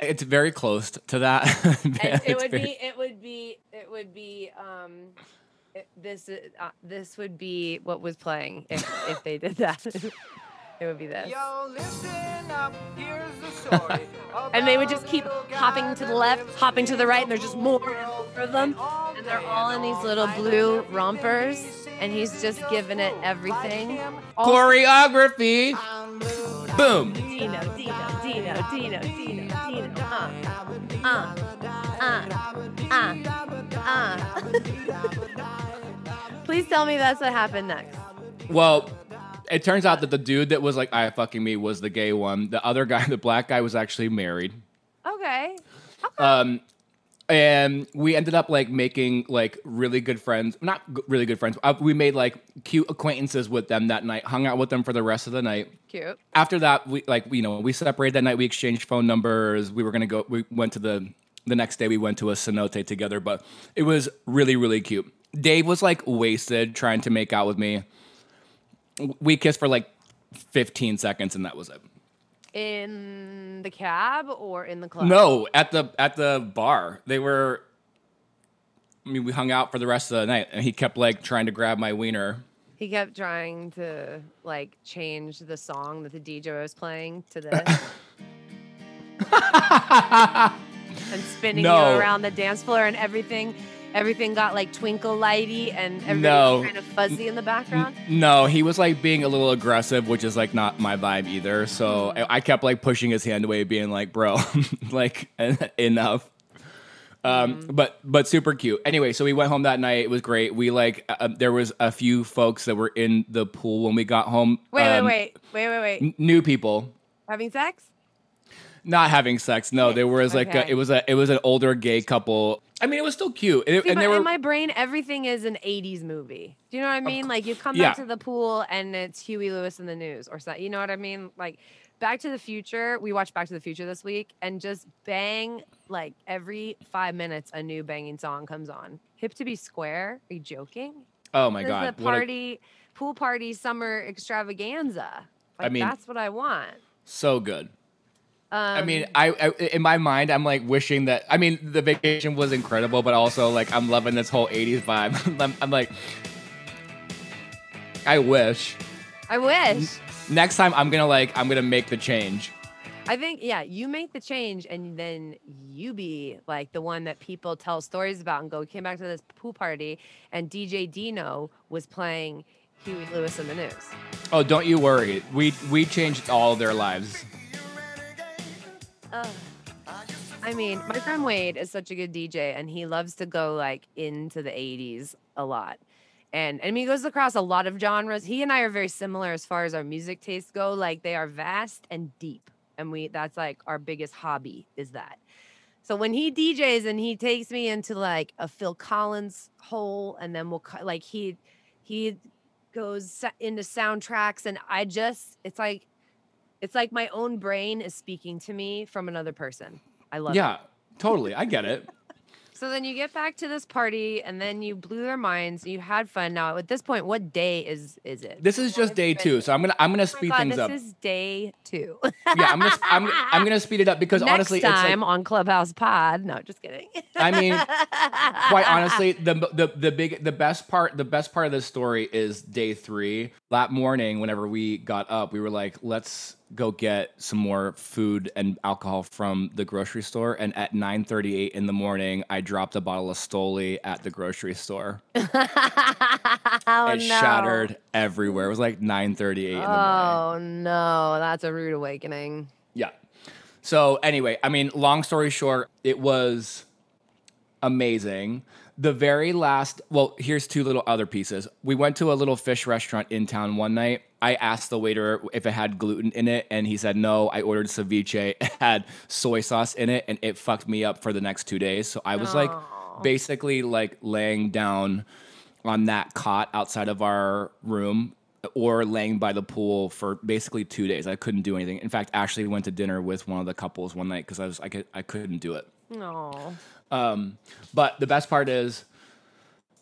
it's very close to that. and it would very- be it would be it would be um it, this uh, this would be what was playing if if they did that. It would be this. Yo, listen up, here's the story. and they would just keep hopping to the left hopping to the right and there's just more and more of them. And they're all in these little blue rompers and he's just giving it everything. All- choreography. Boom. Dino, Dino, Dino, Dino, Dino, Dino. Uh, uh, uh, uh, uh. Please tell me that's what happened next. Well, it turns out that the dude that was like, "eye fucking me" was the gay one. The other guy, the black guy, was actually married. Okay. Um, and we ended up like making like really good friends. Not g- really good friends. Uh, we made like cute acquaintances with them that night. Hung out with them for the rest of the night. Cute. after that, we like you know we separated that night. We exchanged phone numbers. We were gonna go. We went to the the next day. We went to a cenote together, but it was really really cute. Dave was like wasted trying to make out with me. We kissed for like 15 seconds, and that was it. In the cab or in the club? No, at the at the bar, they were. I mean, we hung out for the rest of the night, and he kept like trying to grab my wiener. He kept trying to like change the song that the DJ was playing to this. and spinning No. you around the dance floor and everything everything got like twinkle lighty and everything No. kind of fuzzy in the background. No, he was like being a little aggressive, which is like not my vibe either. So I, I kept like pushing his hand away, being like, "Bro, like enough." Um, but but super cute. Anyway, so we went home that night. It was great. We like uh, there was a few folks that were in the pool when we got home. Wait, Um, wait, wait, wait, wait, wait. n- new people Having sex? not having sex. No, there was like a, it was a it was an older gay couple. I mean, it was still cute, and, it- See, and were in my brain, everything is an '80s movie. Do you know what I mean? Like you come yeah. back to the pool and it's Huey Lewis and the News, or something. You know what I mean? Like Back to the Future. We watched Back to the Future this week, and just bang like every five minutes, a new banging song comes on. Hip to be square? Are you joking? oh my This god, the what a- party, pool party, summer extravaganza. Like, mean- that's what I want. so good. Um, I mean, I, I in my mind, I'm like wishing that. I mean, the vacation was incredible, but also like I'm loving this whole '80s vibe. I'm, I'm like, I wish I wish. next time I'm gonna like I'm gonna make the change. I think, yeah, you make the change and then you be like the one that people tell stories about and go, We came back to this pool party and DJ Dino was playing Huey Lewis and the News. Oh, don't you worry. We we changed all their lives. I mean, my friend Wade is such a good DJ and he loves to go like into the 80s a lot. And I mean, he goes across a lot of genres. He and I are very similar as far as our music tastes go. Like they are vast and deep. And we that's like our biggest hobby is that. So when he DJs and he takes me into like a Phil Collins hole and then we'll like he he goes into soundtracks and I just it's like it's like my own brain is speaking to me from another person. I love it. Yeah, totally. I get it. So then you get back to this party and then you blew their minds. You had fun. Now at this point, what day is is it? This is just day two, so I'm gonna I'm gonna Oh speed God, things this up. This is day two. yeah, I'm gonna I'm, I'm gonna speed it up because Next honestly, it's like on Clubhouse Pod. No, just kidding. I mean, quite honestly, the the the big the best part the best part of this story is day three. That morning, whenever we got up, we were like, let's go get some more food and alcohol from the grocery store. And at 9:38 in the morning, I dropped a bottle of Stoli at the grocery store. oh it no. shattered everywhere. It was like 9:38 in the morning. Oh no, that's a rude awakening. Yeah. So anyway, I mean, long story short, it was amazing. The very last, well, here's two little other pieces. We went to a little fish restaurant in town one night. I asked the waiter if it had gluten in it, and he said no. I ordered ceviche. It had soy sauce in it, and it fucked me up for the next two days. So I was like, basically, like laying down on that cot outside of our room or laying by the pool for basically two days. I couldn't do anything. In fact, Ashley went to dinner with one of the couples one night because I was I, could, I couldn't do it. No. But the best part is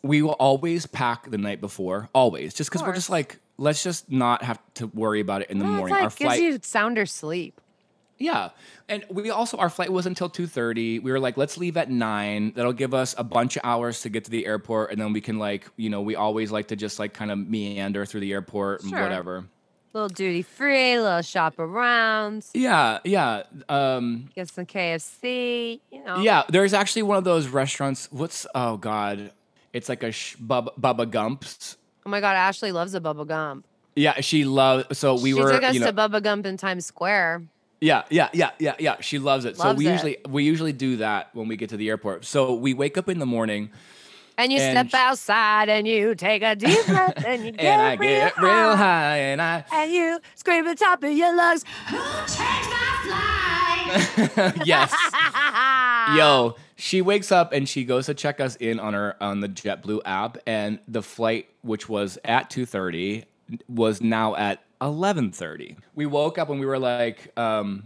we will always pack the night before, always, just because we're just like, let's just not have to worry about it in the Well, morning. like Our gives flight, you sounder sleep. yeah, and we also our flight was until two thirty. We were like, let's leave at nine. That'll give us a bunch of hours to get to the airport, and then we can like, you know, we always like to just like kind of meander through the airport and whatever. Little duty free, little shop around, Yeah, yeah. Um, get some KFC. You know. Yeah, there's actually one of those restaurants. What's oh god, it's like a sh- Bubba, Bubba Gump's. Oh my God, Ashley loves a Bubba Gump. Yeah, she loves. So we she were, took us you know, to Bubba Gump in Times Square. yeah, yeah, yeah, yeah, yeah. She loves it. so we it. usually we usually do that when we get to the airport. So we wake up in the morning And you And step sh- outside and you take a deep breath and you get, and I real, get real high. high and I And you scream at the top of your lungs. Who takes my flight? yes. Yo, she wakes up and she goes to check us in on her on the JetBlue app, and the flight, which was at two thirty, was now at eleven thirty. We woke up and we were like, um,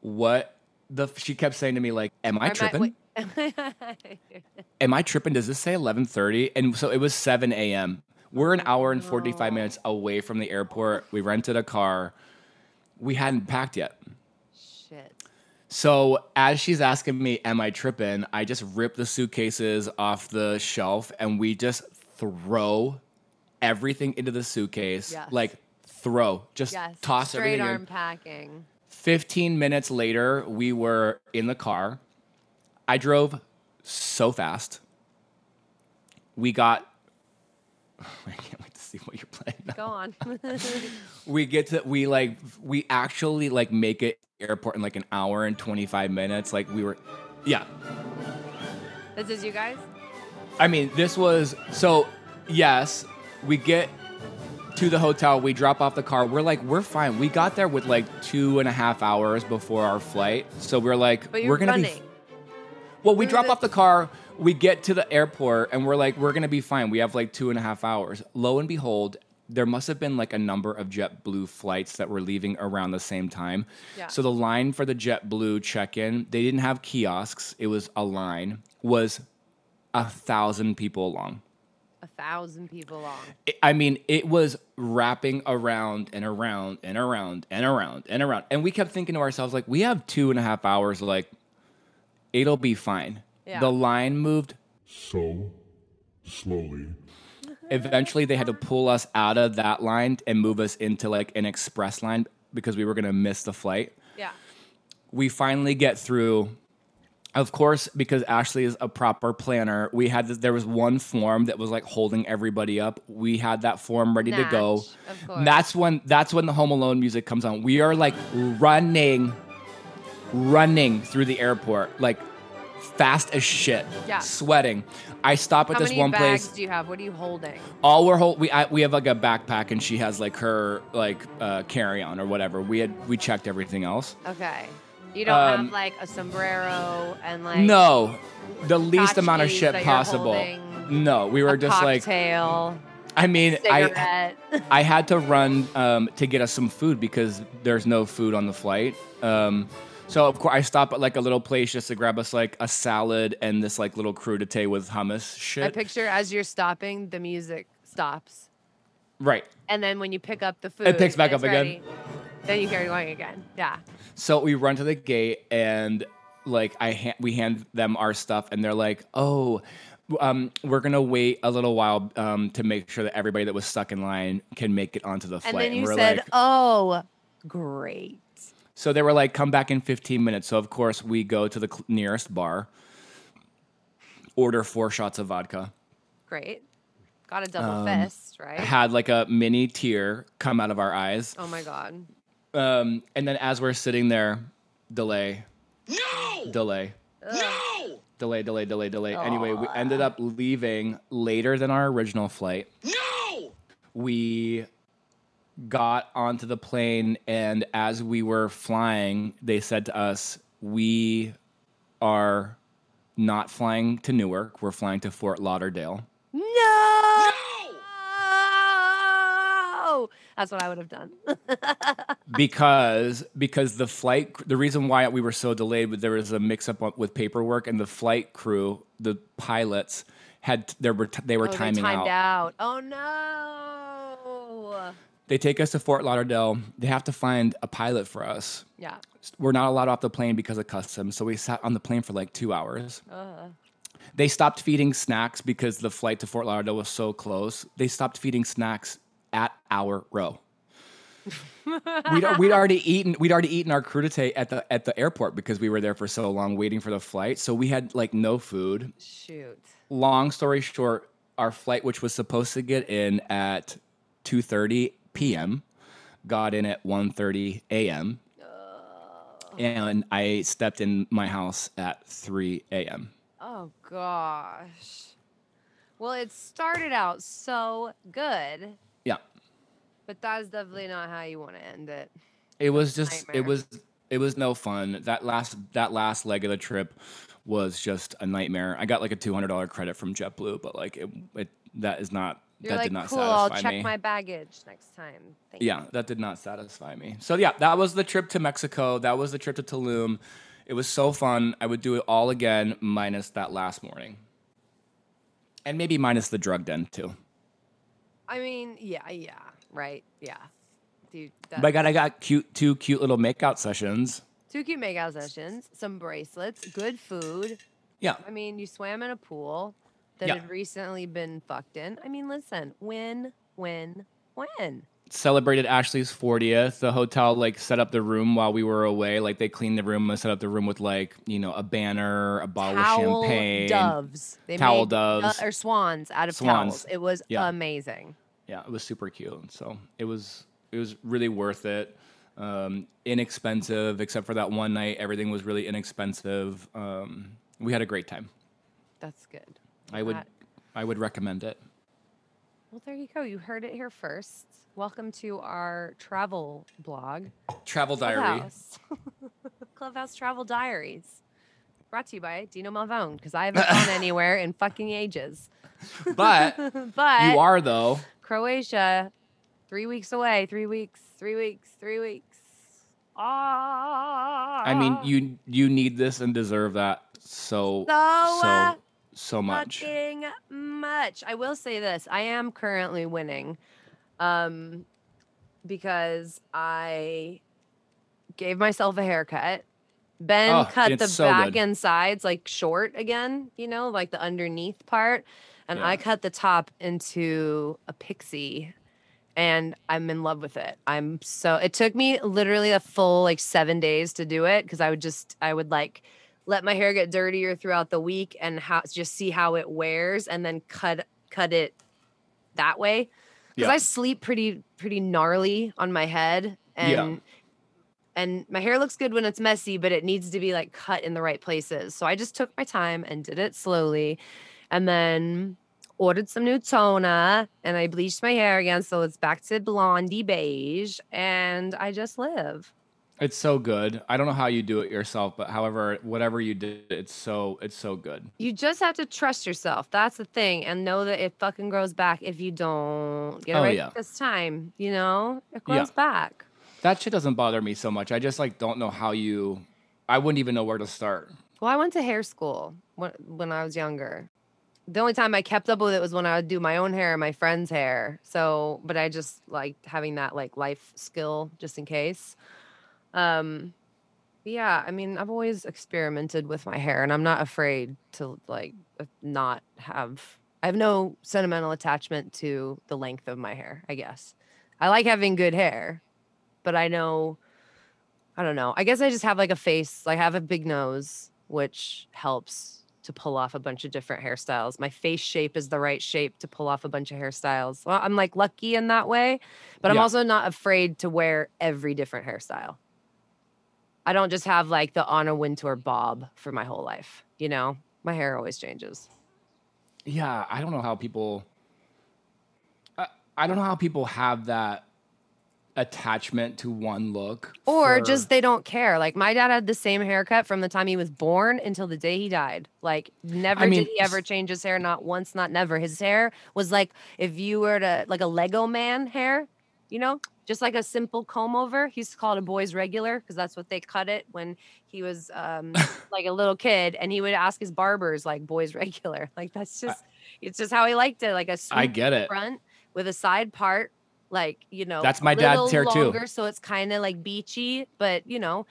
"What?" The f- she kept saying to me like, "Am I Am I- tripping? wait. Am I tripping? Does this say eleven thirty? And so it was seven a.m. We're an hour and forty five minutes away from the airport. We rented a car. We hadn't packed yet. Shit. So as she's asking me, "Am I tripping?" I just rip the suitcases off the shelf and we just throw everything into the suitcase. Yes. Like throw, just Yes. toss Straight everything Straight arm in. packing. Fifteen minutes later, we were in the car. I drove so fast. We got. I can't wait to see what you're playing. now. Go on. we get to we like we actually like make it airport in like an hour and 25 minutes like we were yeah this is you guys? i mean this was so yes we get to the hotel we drop off the car we're like we're fine we got there with like two and a half hours before our flight so we're like we're gonna running. be well we drop off the car we get to the airport and we're like we're gonna be fine we have like two and a half hours lo and behold there must have been like a number of JetBlue flights that were leaving around the same time. Yeah. So the line for the JetBlue check-in, they didn't have kiosks. It was a line, was a thousand people long. A thousand people long. I- I mean, it was wrapping around and around and around and around and around. And we kept thinking to ourselves, like, we have two and a half hours, like, it'll be fine. Yeah. The line moved. So slowly. Eventually, they had to pull us out of that line and move us into like an express line because we were going to miss the flight. Yeah. we finally get through. Of course, because Ashley is a proper planner, we had this, there was one form that was like holding everybody up. We had that form ready to go. Natch, of course. That's when that's when the Home Alone music comes on. We are like running, running through the airport like fast as shit, Yeah. sweating. I stop at How this many one bags place. do you have? What are you holding? All we're hold we I, we have like a backpack and she has like her like uh, carry on or whatever. We had we checked everything else. Okay. You don't Um, have like a sombrero and like No, the least amount of tchotchkes shit that you're possible. holding, No, we were a just like, cocktail, I mean, I cigarette. I had to run um, to get us some food because there's no food on the flight. Um, so of course I stop at like a little place just to grab us like a salad and this like little crudité with hummus shit. I picture as you're stopping, the music stops, right. and then when you pick up the food, it picks back and up again. then you carry going again. Yeah. So we run to the gate and like I ha- we hand them our stuff and they're like, "Oh, um, we're gonna wait a little while um, to make sure that everybody that was stuck in line can make it onto the flight." And then you we're said, like, "Oh, Great. So they were like, come back in 15 minutes. So, of course, we go to the cl- nearest bar, order four shots of vodka, Great. Got a double Um, fist, right? had like a mini tear come out of our eyes. oh my god. Um, and then as we're sitting there, delay, No! delay, No! delay, delay, delay, delay. Anyway, we ended up leaving later than our original flight. No! we got onto the plane and as we were flying they said to us we are not flying to newark we're flying to fort lauderdale No! No! That's what I would have done. because because the flight the reason why we were so delayed was there was a mix up with paperwork and the flight crew the pilots had they were they were oh, timing they timed out out. Oh no. They take us to fort lauderdale they have to find a pilot for us Yeah. we're not allowed off the plane because of customs. So we sat on the plane for like two hours. Uh, They stopped feeding snacks because the flight to Fort Lauderdale was so close. They stopped feeding snacks at our row. we'd, we'd already eaten we'd already eaten our crudité at the at the airport because we were there for so long waiting for the flight. So we had like no food. shoot. Long story short, our flight, which was supposed to get in at 2:30 p.m., got in at 1:30 a.m. And I stepped in my house at 3 a.m. Oh gosh. Well, it started out so good, Yeah. but that is definitely not how you want to end it. It was just nightmare. it was it was no fun. That last that last leg of the trip was just a nightmare. I got like a two hundred dollar credit from JetBlue, but like it, it that is not You're that like, did not cool, I'll check me. my baggage next time. Thank yeah, that did not satisfy me. So yeah, that was the trip to Mexico. That was the trip to Tulum. It was so fun. I would do it all again, minus that last morning, and maybe minus the drug den too. I mean, yeah, yeah, right, yeah. Dude, that, But I got I got cute two cute little makeout sessions. two cute makeout sessions, some bracelets, good food. Yeah, I mean, you swam in a pool that Yeah. had recently been fucked in. I mean, listen, win, win, win. celebrated Ashley's 40th. The hotel like set up the room while we were away. Like they cleaned the room and set up the room with like, you know, a banner, a bottle Towel of champagne. doves. They Towel made, uh, doves. or swans out of Swans. towels. It was Yeah. amazing. Yeah, it was super cute. So it was it was really worth it. Um, inexpensive, except for that one night. Everything was really inexpensive. Um, we had a great time. That's good. I would That- I would recommend it. Well, there you go. You heard it here first. Welcome to our travel blog, Travel diary. Clubhouse, Clubhouse Travel Diaries. Brought to you by Dino Malvone because I haven't gone anywhere in fucking ages. But but you are though. Croatia, three weeks away. Three weeks. Three weeks. Three weeks. Ah. I mean, you you need this and deserve that so so, uh, so much. fucking much. I will say this: I am currently winning, um, because I gave myself a haircut. Ben Oh, cut the so back good. and sides like short again, you know, like the underneath part, and I cut the top into a pixie. And I'm in love with it. I'm so. It took me literally a full like seven days to do it because I would just I would like let my hair get dirtier throughout the week and how just see how it wears and then cut cut it that way because Yeah. I sleep pretty pretty gnarly on my head and Yeah. and my hair looks good when it's messy but it needs to be like cut in the right places so I just took my time and did it slowly and then ordered some new toner and I bleached my hair again so it's back to blondie beige and I just live It's so good. I don't know how you do it yourself, but however, whatever you did, it's so it's so good. You just have to trust yourself. That's the thing. And know that it fucking grows back if you don't get it Oh, right yeah. this time. You know? It Yeah. grows back. That shit doesn't bother me so much. I just like don't know how you. I wouldn't even know where to start. Well, I went to hair school when, when I was younger. The only time I kept up with it was when I would do my own hair and my friend's hair. So, but I just liked having that like life skill just in case. Um, yeah, I mean, I've always experimented with my hair and I'm not afraid to like uh, not have, I have no sentimental attachment to the length of my hair, I guess. I like having good hair, but I know, I don't know. I guess I just have like a face. I have a big nose, which helps to pull off a bunch of different hairstyles. My face shape is the right shape to pull off a bunch of hairstyles. Well, I'm like lucky in that way, but I'm also not afraid to wear every different hairstyle. I don't just have like the Anna Wintour bob for my whole life. You know, my hair always changes. Yeah, I don't know how people. I, I don't know how people have that attachment to one look. Or for- just they don't care. Like my dad had the same haircut from the time he was born until the day he died. Like never mean, did he ever change his hair, not once, not never. His hair was like if you were to like a Lego man hair, you know, just like a simple comb over. He used to call it a boy's regular because that's what they cut it when he was um like a little kid and he would ask his barbers like boys regular. Like that's just it's just how he liked it. Like a I get it. front with a side part like you know That's my dad's hair, too. so it's kind of like beachy but you know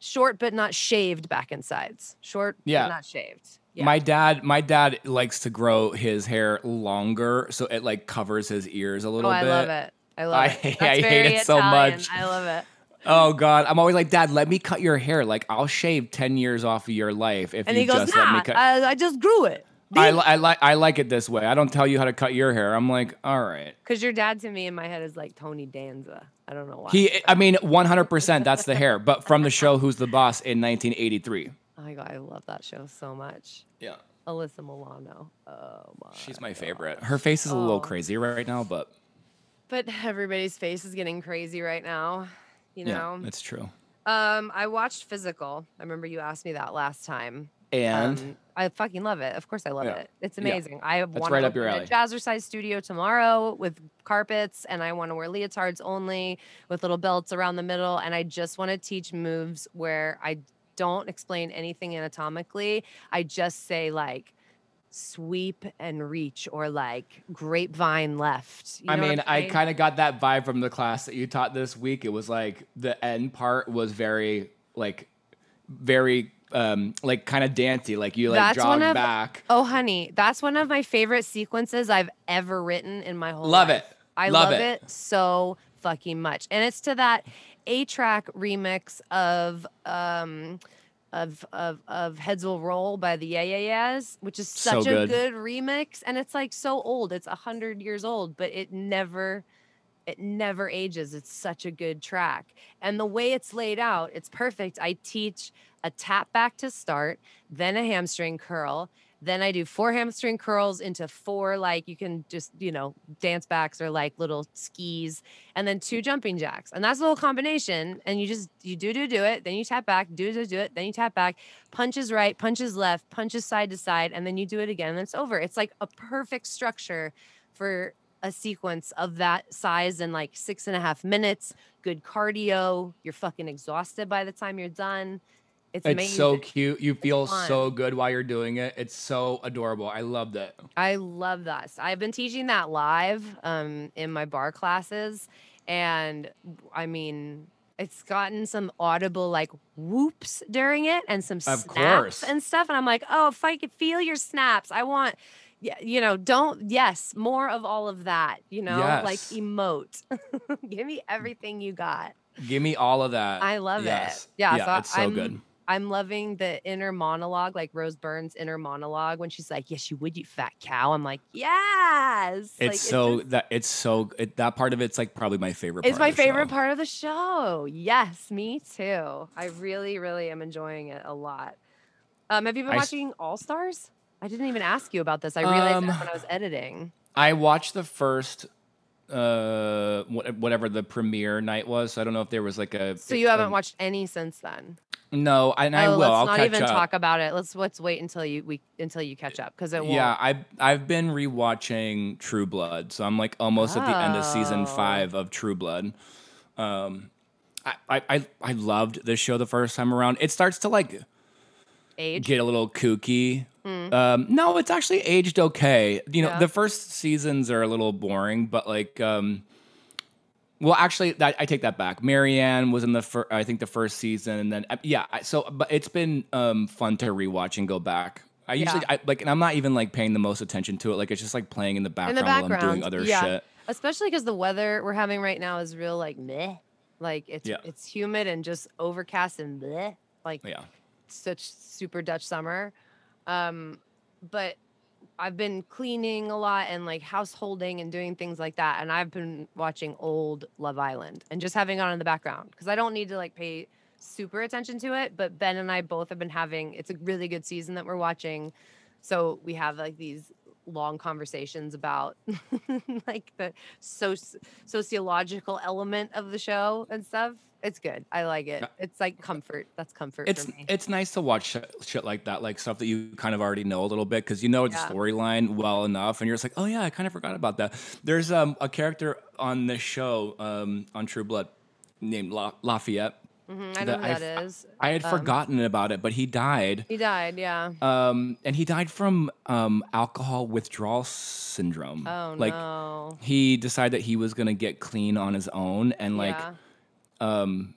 short but not shaved back and sides short Yeah. but not shaved yeah. My dad, my dad likes to grow his hair longer, so it like covers his ears a little oh little i bit. love it i love I it I hate it so Italian. much. i love it Oh God, I'm always like, Dad, let me cut your hair. Like I'll shave ten years off of your life if and you he goes just let me nah cut. I, I just grew it I, I like I like it this way. I don't tell you how to cut your hair. I'm like, all right. because your dad to me in my head is like tony danza i don't know why He, I mean, 100%. That's the hair, but from the show Who's the Boss in 1983. oh my god i love that show so much Yeah, alyssa milano oh my she's my favorite. Her face is a little Oh. crazy right now, but but everybody's face is getting crazy right now you know yeah, it's true. Um, I watched Physical. I remember you asked me that last time. And um, I fucking love it. Of course, I love Yeah. it. It's Yeah. amazing. I want right to up your open alley. a jazzercise studio tomorrow with carpets, and I want to wear leotards only with little belts around the middle. And I just want to teach moves where I don't explain anything anatomically. I just say like sweep and reach or like grapevine left. You I know mean, I kind of got that vibe from the class that you taught this week. It was like the end part was very like very um like kind of dancey. Like you like That's jog of- back. Oh, honey, that's one of my favorite sequences I've ever written in my whole life. Love life. it. I Love love, it. it. so fucking much. And it's to that A-Trak remix of um of of of Heads Will Roll by the Yeah Yeah Yeahs, which is So such a good. good remix. And it's like so old. It's a hundred years old, but it never it never ages. It's such a good track. And the way it's laid out, it's perfect. I teach a tap back to start, then a hamstring curl. Then I do four hamstring curls into four, like you can just, you know, dance backs or like little skis, and then two jumping jacks. And that's a little combination. And you just, you do, do, do it. Then you tap back, do, do, do it. Then you tap back, punches right, punches left, punches side to side, and then you do it again. And it's over. It's like a perfect structure for a sequence of that size in like six and a half minutes. Good cardio. You're fucking exhausted by the time you're done. It's, It's so cute. You feel so good while you're doing it. It's so adorable. I loved it. I love that. I've been teaching that live um, in my bar classes, and I mean, it's gotten some audible like whoops during it and some Of snaps course. and stuff. And I'm like, oh, if I could feel your snaps, I want. You know, don't yes, more of all of that, you know, like emote. Give me everything you got. Give me all of that. I love Yes. it. Yeah, yeah so it's so I'm, good. I'm loving the inner monologue, like Rose Byrne's inner monologue when she's like, "Yes, you would, you fat cow." I'm like, "Yes." It's like, so just- that it's so it, that part of it's like probably my favorite. It's part my of the favorite show. part of the show. Yes, me too. I really, really am enjoying it a lot. Um, have you been I watching All Stars? I didn't even ask you about this. I realized Um, that when I was editing. I watched the first uh whatever the premiere night was. So I don't know if there was like a. So you haven't um, watched any since then. No, and I oh, will. let's I'll not even up. talk about it. Let's let's wait until you we until you catch up because it won't. Yeah, I I've been rewatching True Blood, so I'm like almost at the end of season Oh. five of True Blood. Um, I, I I I loved this show the first time around. It starts to like age. get a little kooky. Um, no, it's actually aged okay. You know. Yeah. the first seasons are a little boring, but like, um, well, actually, that, I take that back. Marianne was in the first, I think the first season, and then uh, yeah. I- So, but it's been um fun to rewatch and go back. I usually Yeah. I, like, and I'm not even like paying the most attention to it. Like, it's just like playing in the in background, the background, while I'm doing other yeah. shit. Especially because the weather we're having right now is real like meh. Like it's Yeah. it's humid and just overcast and bleh, like Yeah. such super Dutch summer. Um, but I've been cleaning a lot and like householding and doing things like that. And I've been watching old Love Island and just having it on in the background because I don't need to like pay super attention to it. But Ben and I both have been having it's a really good season that we're watching. So we have like these long conversations about like the so sociological element of the show and stuff. It's good. I like it. It's like comfort. That's comfort It's for me. it's nice to watch shit, shit like that, like stuff that you kind of already know a little bit because you know the Yeah. storyline well enough, and you're just like, oh yeah, I kind of forgot about that. There's um, a character on this show um, on True Blood named La- Lafayette. Mhm, I know that that is. I had Um, forgotten about it, but he died. He died, yeah. Um, and he died from um, alcohol withdrawal syndrome. Oh like no. he decided that he was gonna get clean on his own, and like yeah. Um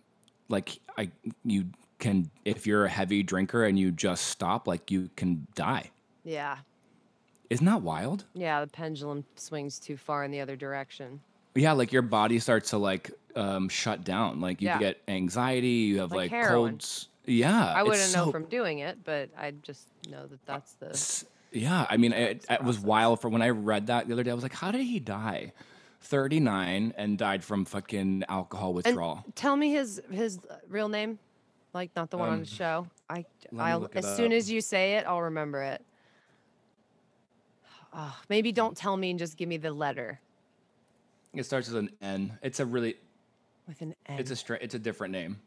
like I you can if you're a heavy drinker and you just stop like you can die. Yeah. Isn't that wild? Yeah, the pendulum swings too far in the other direction. Yeah, like your body starts to like um shut down. Like you Yeah. get anxiety, you have Like like, colds. Yeah. I wouldn't know so- from doing it, but I just know that that's the Yeah, I mean it, it was wild for when I read that the other day. I was like, how did he die? 39 and died from fucking alcohol withdrawal. Tell me his his real name, like not the one on Um, the show. I I'll as soon as you say it, I'll remember it. Oh, maybe don't tell me and just give me the letter It starts with an N. It's a really with an N. it's a stra- it's a different name.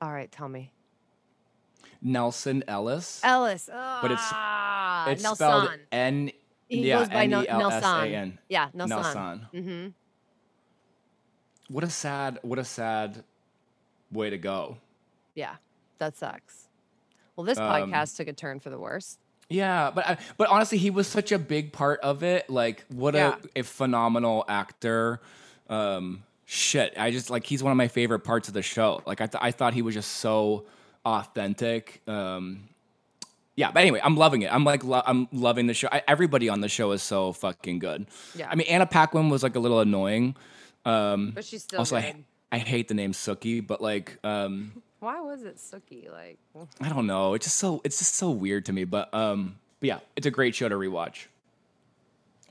All right, tell me. Nelsan Ellis. Ellis. But it's- Ah, it's Nelsan. spelled N He yeah, goes by. Nelsan. Yeah, Nelsan. Nelsan. Mm-hmm. What a sad what a sad way to go. Yeah, that sucks. Well, this Um, podcast took a turn for the worse. Yeah, but I, but honestly, he was such a big part of it. Like, what Yeah. a, a phenomenal actor. Um, shit, I just like he's one of my favorite parts of the show. Like, I th- I thought he was just so authentic. Um, yeah, but anyway, I'm loving it. I'm like, lo- I'm loving the show. I, everybody on the show is so fucking good. Yeah. I mean, Anna Paquin was like a little annoying. Um, But she's still also, I. I hate the name Sookie, but like, um, Why was it Sookie? Like, I don't know. It's just so it's just so weird to me. But um, but yeah, it's a great show to rewatch.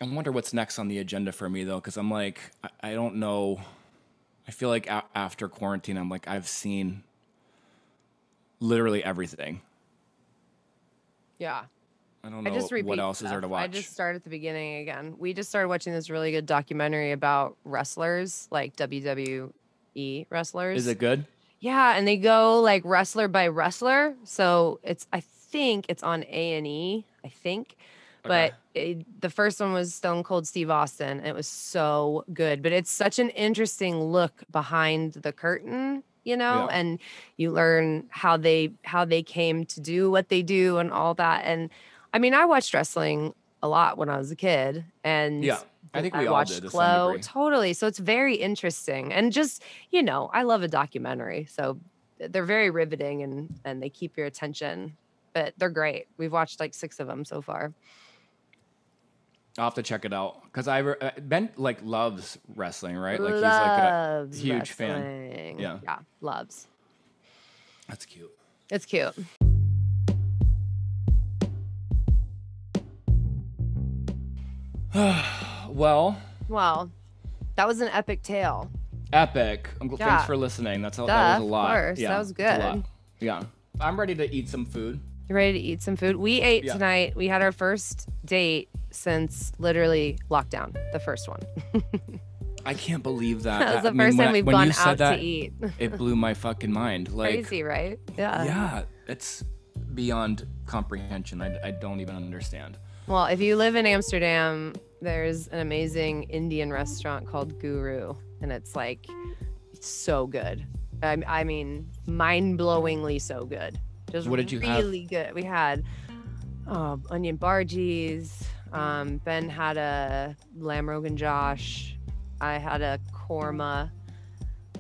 I wonder what's next on the agenda for me though, because I'm like, I, I don't know. I feel like a- after quarantine, I'm like, I've seen literally everything. Yeah. I don't I know just repeat what else is there to stuff. watch. I just start at the beginning again. We just started watching this really good documentary about wrestlers, like WWE wrestlers. Is it good? Yeah, and they go like wrestler by wrestler. So it's I think it's on A and E. I think, but it, the first one was Stone Cold Steve Austin. and It was so good, but it's such an interesting look behind the curtain, you know, Yeah. and you learn how they how they came to do what they do and all that. And I mean, I watched wrestling a lot when I was a kid, and Yeah, I think we all watched did to. Totally. So it's very interesting. And just, you know, I love a documentary. So they're very riveting and and they keep your attention. But they're great. We've watched like six of them so far. I'll have to check it out because I re- uh, Ben like loves wrestling, right? Like loves he's like a huge fan. wrestling. Yeah. Yeah. Loves. That's cute. It's cute. Well, Well, that was an epic tale. epic. I'm gl- Yeah. Thanks for listening. That's a, Duh, that was of a lot. course. That was it's a lot. good. Yeah, I'm ready to eat some food. You ready to eat some food? We ate Yeah. tonight. We had our first date since literally lockdown, the first one. I can't believe that. that was the mean, first when time we've you gone out that, to eat. It blew my fucking mind. Like, Crazy, right? Yeah. yeah, it's beyond comprehension. I, I don't even understand. Well, if you live in Amsterdam, there's an amazing Indian restaurant called Guru, and it's like it's so good. I, I mean, mind-blowingly so good. Just What did you have? really good. We had oh, onion bhajis. Um, ben had a lamb rogan josh. I had a korma,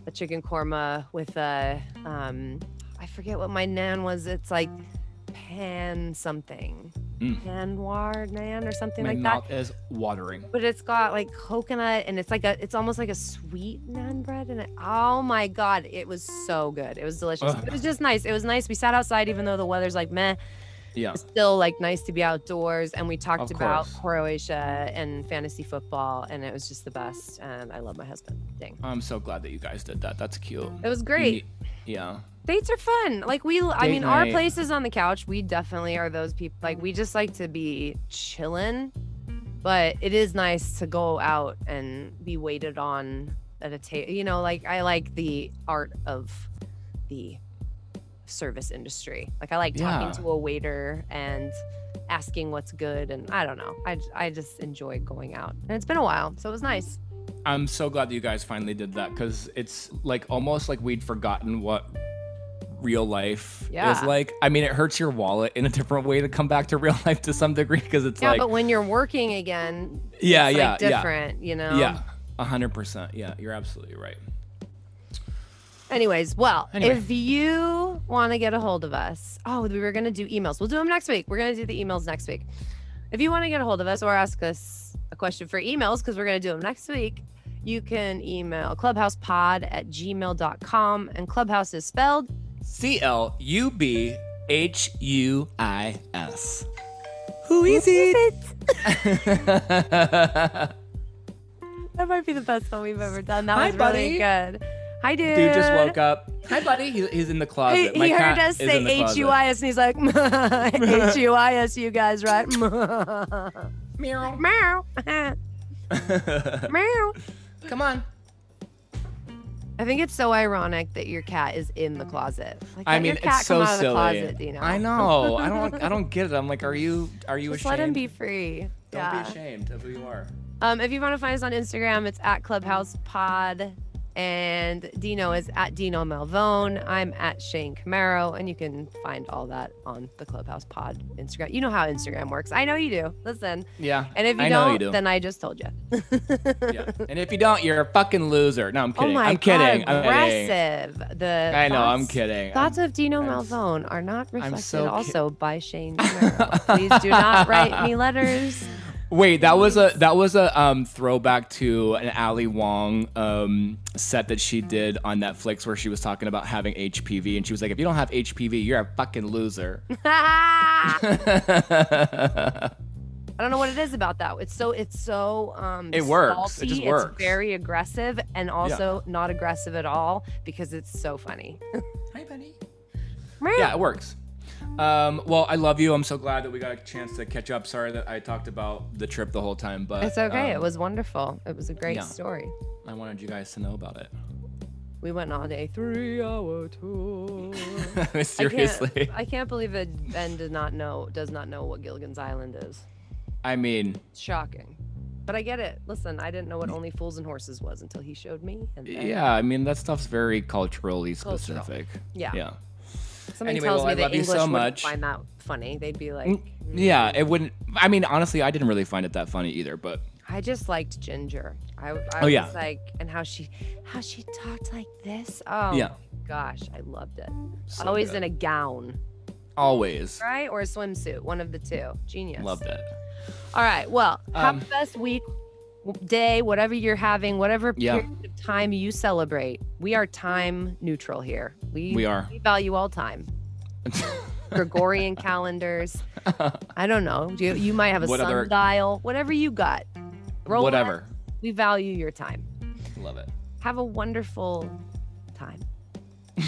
a chicken korma with a um, I forget what my nan was. It's like pan something. Mm. Nan Noir Nan or something My like that. mouth is watering. But it's got like coconut and it's like a it's almost like a sweet nan bread and oh my god, it was so good. It was delicious. Ugh. It was just nice. It was nice. We sat outside even though the weather's like meh. Yeah. It's still like nice to be outdoors and we talked Of about course. Croatia and fantasy football and it was just the best and I love my husband. Dang. I'm so glad that you guys did that. That's cute. It was great. Yeah. dates are fun. Like we, I Date mean, our night. places on the couch, we definitely are those people. Like we just like to be chilling, but it is nice to go out and be waited on at a table. You know, like I like the art of the service industry. Like I like talking Yeah. to a waiter and asking what's good, and I don't know. I I just enjoy going out, and it's been a while, so it was nice. I'm so glad that you guys finally did that because it's like almost like we'd forgotten what real life Yeah. is like. I mean, it hurts your wallet in a different way to come back to real life to some degree because it's Yeah, like, Yeah, but when you're working again, yeah, it's yeah, like yeah, different. You know. yeah, a hundred percent. Yeah, you're absolutely right. Anyways, well, Anyway. if you want to get a hold of us, oh, we were going to do emails. We'll do them next week. We're going to do the emails next week. If you want to get a hold of us or ask us a question for emails, because we're going to do them next week, you can email clubhousepod at gmail.com. And clubhouse is spelled. C L U B H U I S. Who is it? That might be the best one we've ever done. That Hi, was really buddy. good. Hi, dude. Dude just woke up. Hi, buddy. He's, he's in the closet. he My heard cat us is say in the H closet. U I S, and he's like, H U I S, you guys, right? Meow. Meow. Meow. Come on. I think it's so ironic that your cat is in the closet. Like, I let mean, your cat it's so come out of the silly. closet, Dino. I know. I don't. I don't get it. I'm like, are you? Are you Just ashamed? let him be free. Don't yeah. be ashamed of who you are. Um, if you want to find us on Instagram, it's at Clubhouse Pod, and Dino is at Dino Malvone. I'm at Shane Camaro, and you can find all that on the Clubhouse Pod Instagram. You know how Instagram works. I know you do. Listen, Yeah. and if you I don't, you do. then I just told you. yeah. And if you don't, you're a fucking loser. No, I'm kidding. Oh kidding. my I'm kidding. god, I'm kidding. The I know. I'm thoughts- kidding. Thoughts of Dino I'm Malvone are not reflected so ki- also by Shane Camaro. Please do not write me letters. Wait, that was a that was a um throwback to an Ali Wong um set that she did on Netflix where she was talking about having HPV and she was like, if you don't have HPV, you're a fucking loser. I don't know what it is about that. It's so it's so um It works. It salty, just It's very aggressive and also not aggressive at all because it's so funny. Hi, buddy. Yeah, it works. Um, well, I love you. I'm so glad that we got a chance to catch up. Sorry that I talked about the trip the whole time, but It's okay. it um, was wonderful. It was a great yeah. story. I wanted you guys to know about it. We went on a three-hour tour. Seriously. I can't, I can't believe that Ben did not know does not know what Gilligan's Island is. I mean, It's shocking. But I get it. Listen, I didn't know what Only Fools and Horses was until he showed me. Yeah, I mean that stuff's very culturally Cultural. specific. Yeah. Yeah. Somebody Anyway, tells well, me that love you English so wouldn't find that funny. They'd be like, Mm, Yeah, it wouldn't. I mean, honestly, I didn't really find it that funny either. But I just liked Ginger. I, I Oh, yeah. was like, and how she, how she talked like this. Oh, Yeah. gosh, I loved it. so Always good. in a gown, always right, or a swimsuit, one of the two. Genius. loved it. All right. Well, have Um, the best week, day, whatever you're having, whatever Yeah. period of time you celebrate. We are time neutral here. We We are. We value all time. Gregorian calendars. I don't know. You, you might have a What other- sundial. Whatever you got. Rolex, Whatever. We value your time. Love it. Have a wonderful time.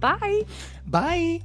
Bye. Bye.